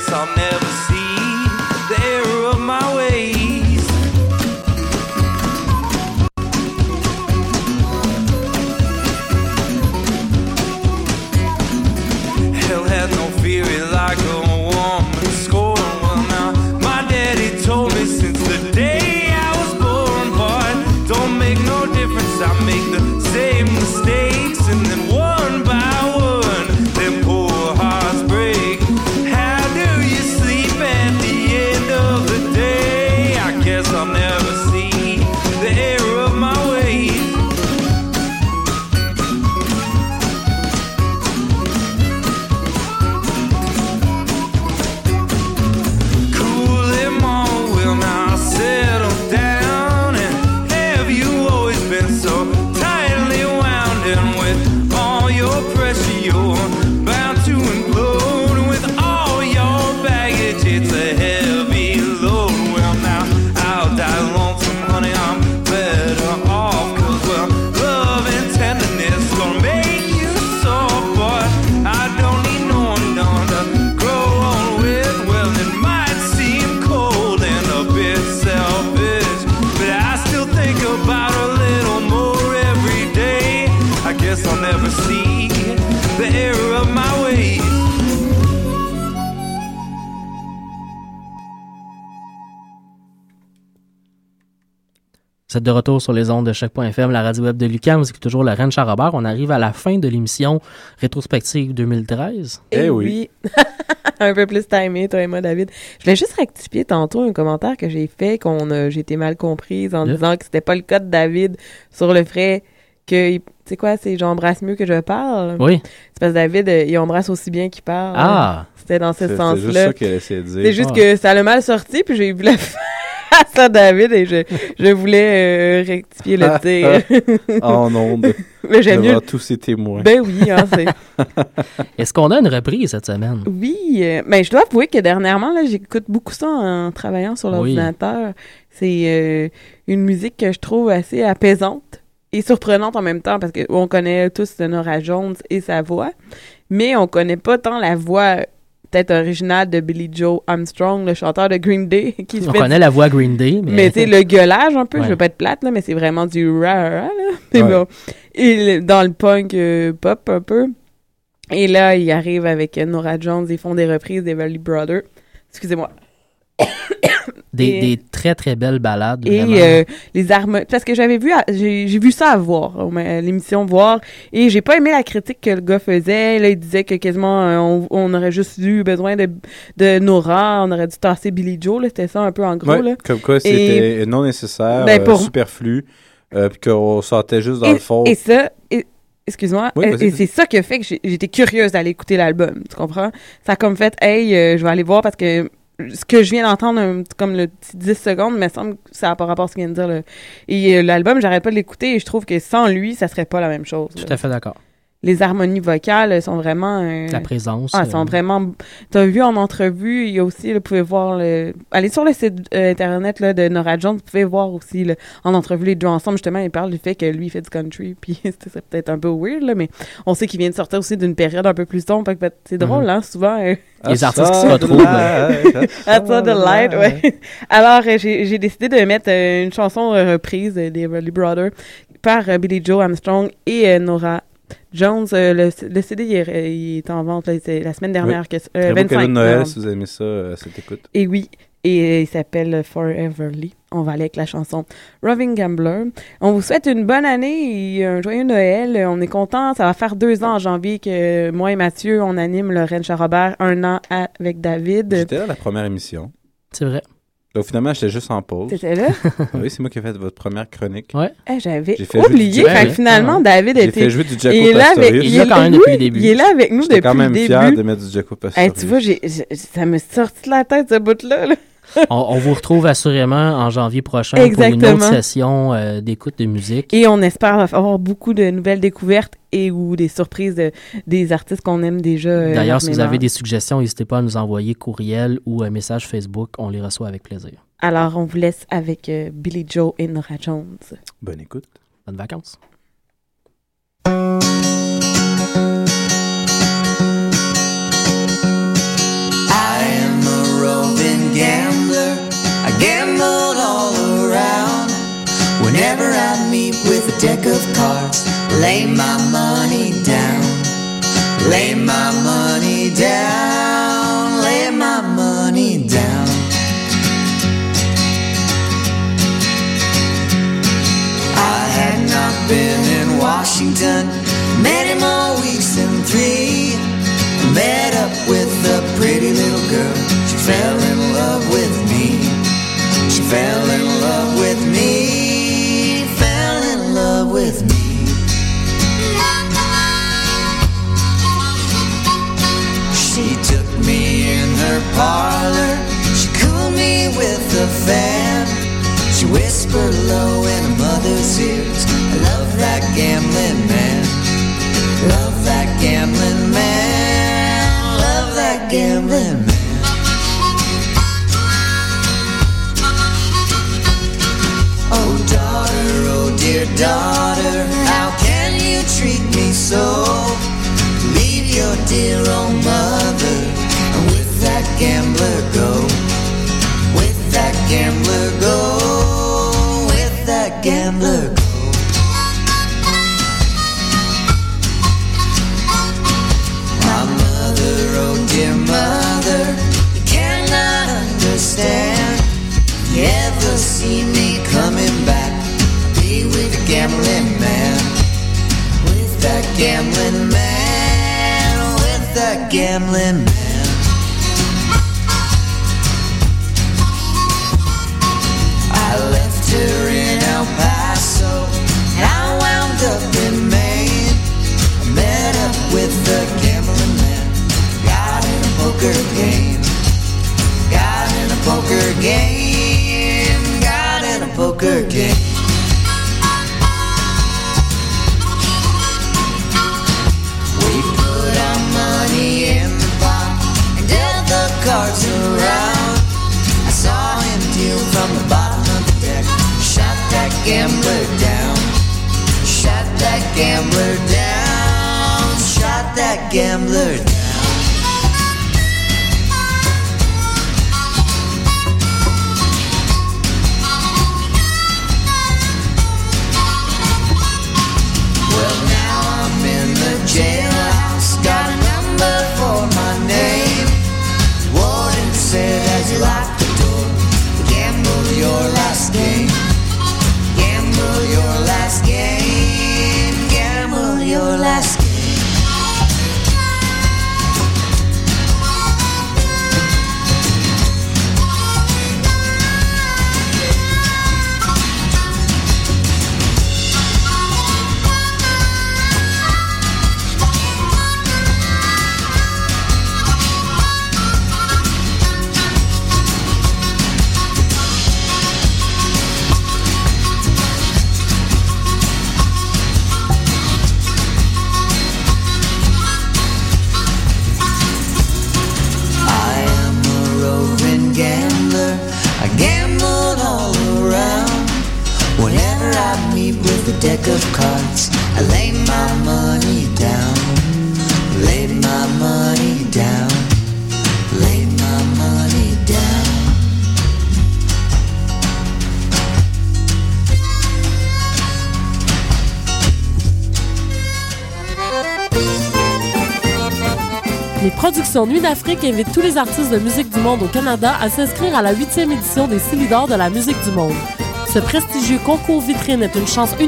[SPEAKER 7] Guess I'll never
[SPEAKER 5] Vous êtes de retour sur les ondes de choc.fm, la radio web de Lucas. Vous écoutez toujours le Rennes Charrobert. On arrive à la fin de l'émission rétrospective 2013.
[SPEAKER 3] Eh oui. un peu plus timé, toi et moi, David. Je voulais juste rectifier tantôt un commentaire que j'ai fait, qu'on a, j'ai été mal comprise en disant que c'était pas le cas de David sur le fait que, tu sais quoi, c'est j'embrasse mieux que je parle.
[SPEAKER 5] Oui.
[SPEAKER 3] C'est parce que David, euh, il embrasse aussi bien qu'il parle.
[SPEAKER 5] Ah.
[SPEAKER 3] C'était dans ce
[SPEAKER 4] C'est- c'est
[SPEAKER 3] sens-là.
[SPEAKER 4] juste ça qu'elle essayait de dire.
[SPEAKER 3] C'est juste
[SPEAKER 4] Ah.
[SPEAKER 3] que ça a le mal sorti, puis j'ai vu la à David et je, je voulais euh, rectifier le tir.
[SPEAKER 4] en onde.
[SPEAKER 3] Mais j'aime mieux.
[SPEAKER 4] tous ces témoins.
[SPEAKER 3] Ben oui, hein, c'est.
[SPEAKER 5] Est-ce qu'on a une reprise cette semaine?
[SPEAKER 3] Oui, euh, ben je dois avouer que dernièrement, là, j'écoute beaucoup ça en travaillant sur
[SPEAKER 5] Oui.
[SPEAKER 3] l'ordinateur. C'est euh, une musique que je trouve assez apaisante et surprenante en même temps parce qu'on connaît tous Nora Jones et sa voix, mais on connaît pas tant la voix peut-être originale de Billy Joe Armstrong, le chanteur de Green Day. Qui
[SPEAKER 5] On
[SPEAKER 3] fait
[SPEAKER 5] connaît
[SPEAKER 3] du-
[SPEAKER 5] la voix Green Day, mais...
[SPEAKER 3] mais tu sais, le gueulage un peu,
[SPEAKER 5] Ouais.
[SPEAKER 3] je veux pas être plate, là, mais c'est vraiment du ra ra, là. Mais
[SPEAKER 5] Ouais.
[SPEAKER 3] bon. Et dans le punk euh, pop un peu. Et là, il arrive avec euh, Nora Jones, ils font des reprises des Valley Brothers. Excusez-moi.
[SPEAKER 5] Des,
[SPEAKER 3] Et-
[SPEAKER 5] des très très belles balades.
[SPEAKER 3] Et
[SPEAKER 5] vraiment.
[SPEAKER 3] euh, les harmonies. Parce que j'avais vu, à- j'ai vu ça à voir, l'émission Voir. Et j'ai pas aimé la critique que le gars faisait. Là, il disait que quasiment euh, on, on aurait juste eu besoin de, de Nora, on aurait dû tasser Billy Joe. là. C'était ça un peu en gros.
[SPEAKER 4] Ouais,
[SPEAKER 3] là.
[SPEAKER 4] Comme quoi, c'était non nécessaire,
[SPEAKER 3] Ben,
[SPEAKER 4] euh, superflu, euh, puis qu'on sortait juste dans
[SPEAKER 3] et,
[SPEAKER 4] le fond.
[SPEAKER 3] Et ça, et- excuse-moi,
[SPEAKER 4] Oui,
[SPEAKER 3] et- c'est ça qui a fait que j'étais curieuse d'aller écouter l'album, tu comprends? Ça a comme fait, hey, euh, je vais aller voir parce que ce que je viens d'entendre, comme le petit 10 secondes, me semble que ça n'a pas rapport à ce qu'il vient de dire. Là. Et euh, l'album, j'arrête pas de l'écouter et je trouve que sans lui, ça serait pas la même chose.
[SPEAKER 5] Tout à fait d'accord.
[SPEAKER 3] Les harmonies vocales sont vraiment... euh,
[SPEAKER 5] La présence.
[SPEAKER 3] Ah,
[SPEAKER 5] euh,
[SPEAKER 3] sont vraiment... T'as vu en entrevue, il y a aussi, là, vous pouvez voir... Le... Allez sur le site euh, internet là, de Nora Jones, vous pouvez voir aussi là, en entrevue les deux ensemble. Justement, il parle du fait que lui, il fait du country, puis c'est peut-être un peu weird, là, mais on sait qu'il vient de sortir aussi d'une période un peu plus sombre. fait que peut- C'est drôle,
[SPEAKER 5] Mhm.
[SPEAKER 3] hein, souvent... euh,
[SPEAKER 5] Les artistes qui se retrouvent.
[SPEAKER 3] de light, ouais. Alors, euh, j'ai j'ai décidé de mettre euh, une chanson euh, reprise euh, des Everly Brothers par euh, Billy Joe Armstrong et euh, Nora Jones. Euh, le, le CD, il est, il est en vente là, c'est la semaine dernière.
[SPEAKER 4] Oui.
[SPEAKER 3] Que,
[SPEAKER 4] Très
[SPEAKER 3] euh,
[SPEAKER 4] beau
[SPEAKER 3] 25
[SPEAKER 4] cadeau de Noël,
[SPEAKER 3] novembre.
[SPEAKER 4] si vous aimez ça, euh, cette écoute.
[SPEAKER 3] Et oui, et euh, il s'appelle Foreverly. On va aller avec la chanson Roving Gambler. On vous souhaite une bonne année et un joyeux Noël. On est content. Ça va faire deux ans en janvier que moi et Mathieu, on anime le Rennes Charrobert un an avec David.
[SPEAKER 4] J'étais là à la première émission.
[SPEAKER 5] C'est vrai.
[SPEAKER 4] Donc finalement, j'étais juste en pause.
[SPEAKER 3] T'étais là?
[SPEAKER 4] oui, c'est moi qui ai fait votre première chronique.
[SPEAKER 5] Ouais.
[SPEAKER 3] Eh, J'avais
[SPEAKER 4] J'ai
[SPEAKER 3] oublié. Fait que finalement, David
[SPEAKER 4] J'ai
[SPEAKER 3] était.
[SPEAKER 4] fait jouer du Jaco
[SPEAKER 3] il est là avec,
[SPEAKER 4] Pastorius.
[SPEAKER 3] il
[SPEAKER 4] Il est quand même depuis le début.
[SPEAKER 3] Il est là avec nous
[SPEAKER 4] J'étais
[SPEAKER 3] depuis
[SPEAKER 4] quand même
[SPEAKER 3] le début.
[SPEAKER 4] fier de mettre du Jaco
[SPEAKER 3] Hey,
[SPEAKER 4] Pastorius.
[SPEAKER 3] tu vois, j'ai, j'ai- ça me sorti de la tête ce bout-là. là.
[SPEAKER 5] on, on vous retrouve assurément en janvier prochain pour une autre session euh, d'écoute de musique.
[SPEAKER 3] Et on espère avoir beaucoup de nouvelles découvertes et ou des surprises de- des artistes qu'on aime déjà. euh,
[SPEAKER 5] D'ailleurs, si vous avez des suggestions, n'hésitez pas à nous envoyer courriel ou un message Facebook. On les reçoit avec plaisir.
[SPEAKER 3] Alors, on vous laisse avec euh, Billy Joe et Nora Jones.
[SPEAKER 4] Bonne écoute.
[SPEAKER 5] Bonnes vacances.
[SPEAKER 14] I am a roving gambler. Deck of cards, lay my money down. Lay my money down. Lay my money down. I had not been in Washington many more weeks than three. Met up with a pretty little girl. She fell in love with me. She fell in love with me. With me. She took me in her parlor. She cooled me with a fan. She whispered low in her mother's ears. I love that gambling man. Love that gambling man. Love that gambling man. Oh, oh, dear daughter, how can you treat me so? Leave your dear old mother and with that gambler go. gambler.
[SPEAKER 2] Nuit d'Afrique invite tous les artistes de musique du monde au Canada à s'inscrire à la 8e édition des Silidors de la musique du monde. Ce prestigieux concours vitrine est une chance unique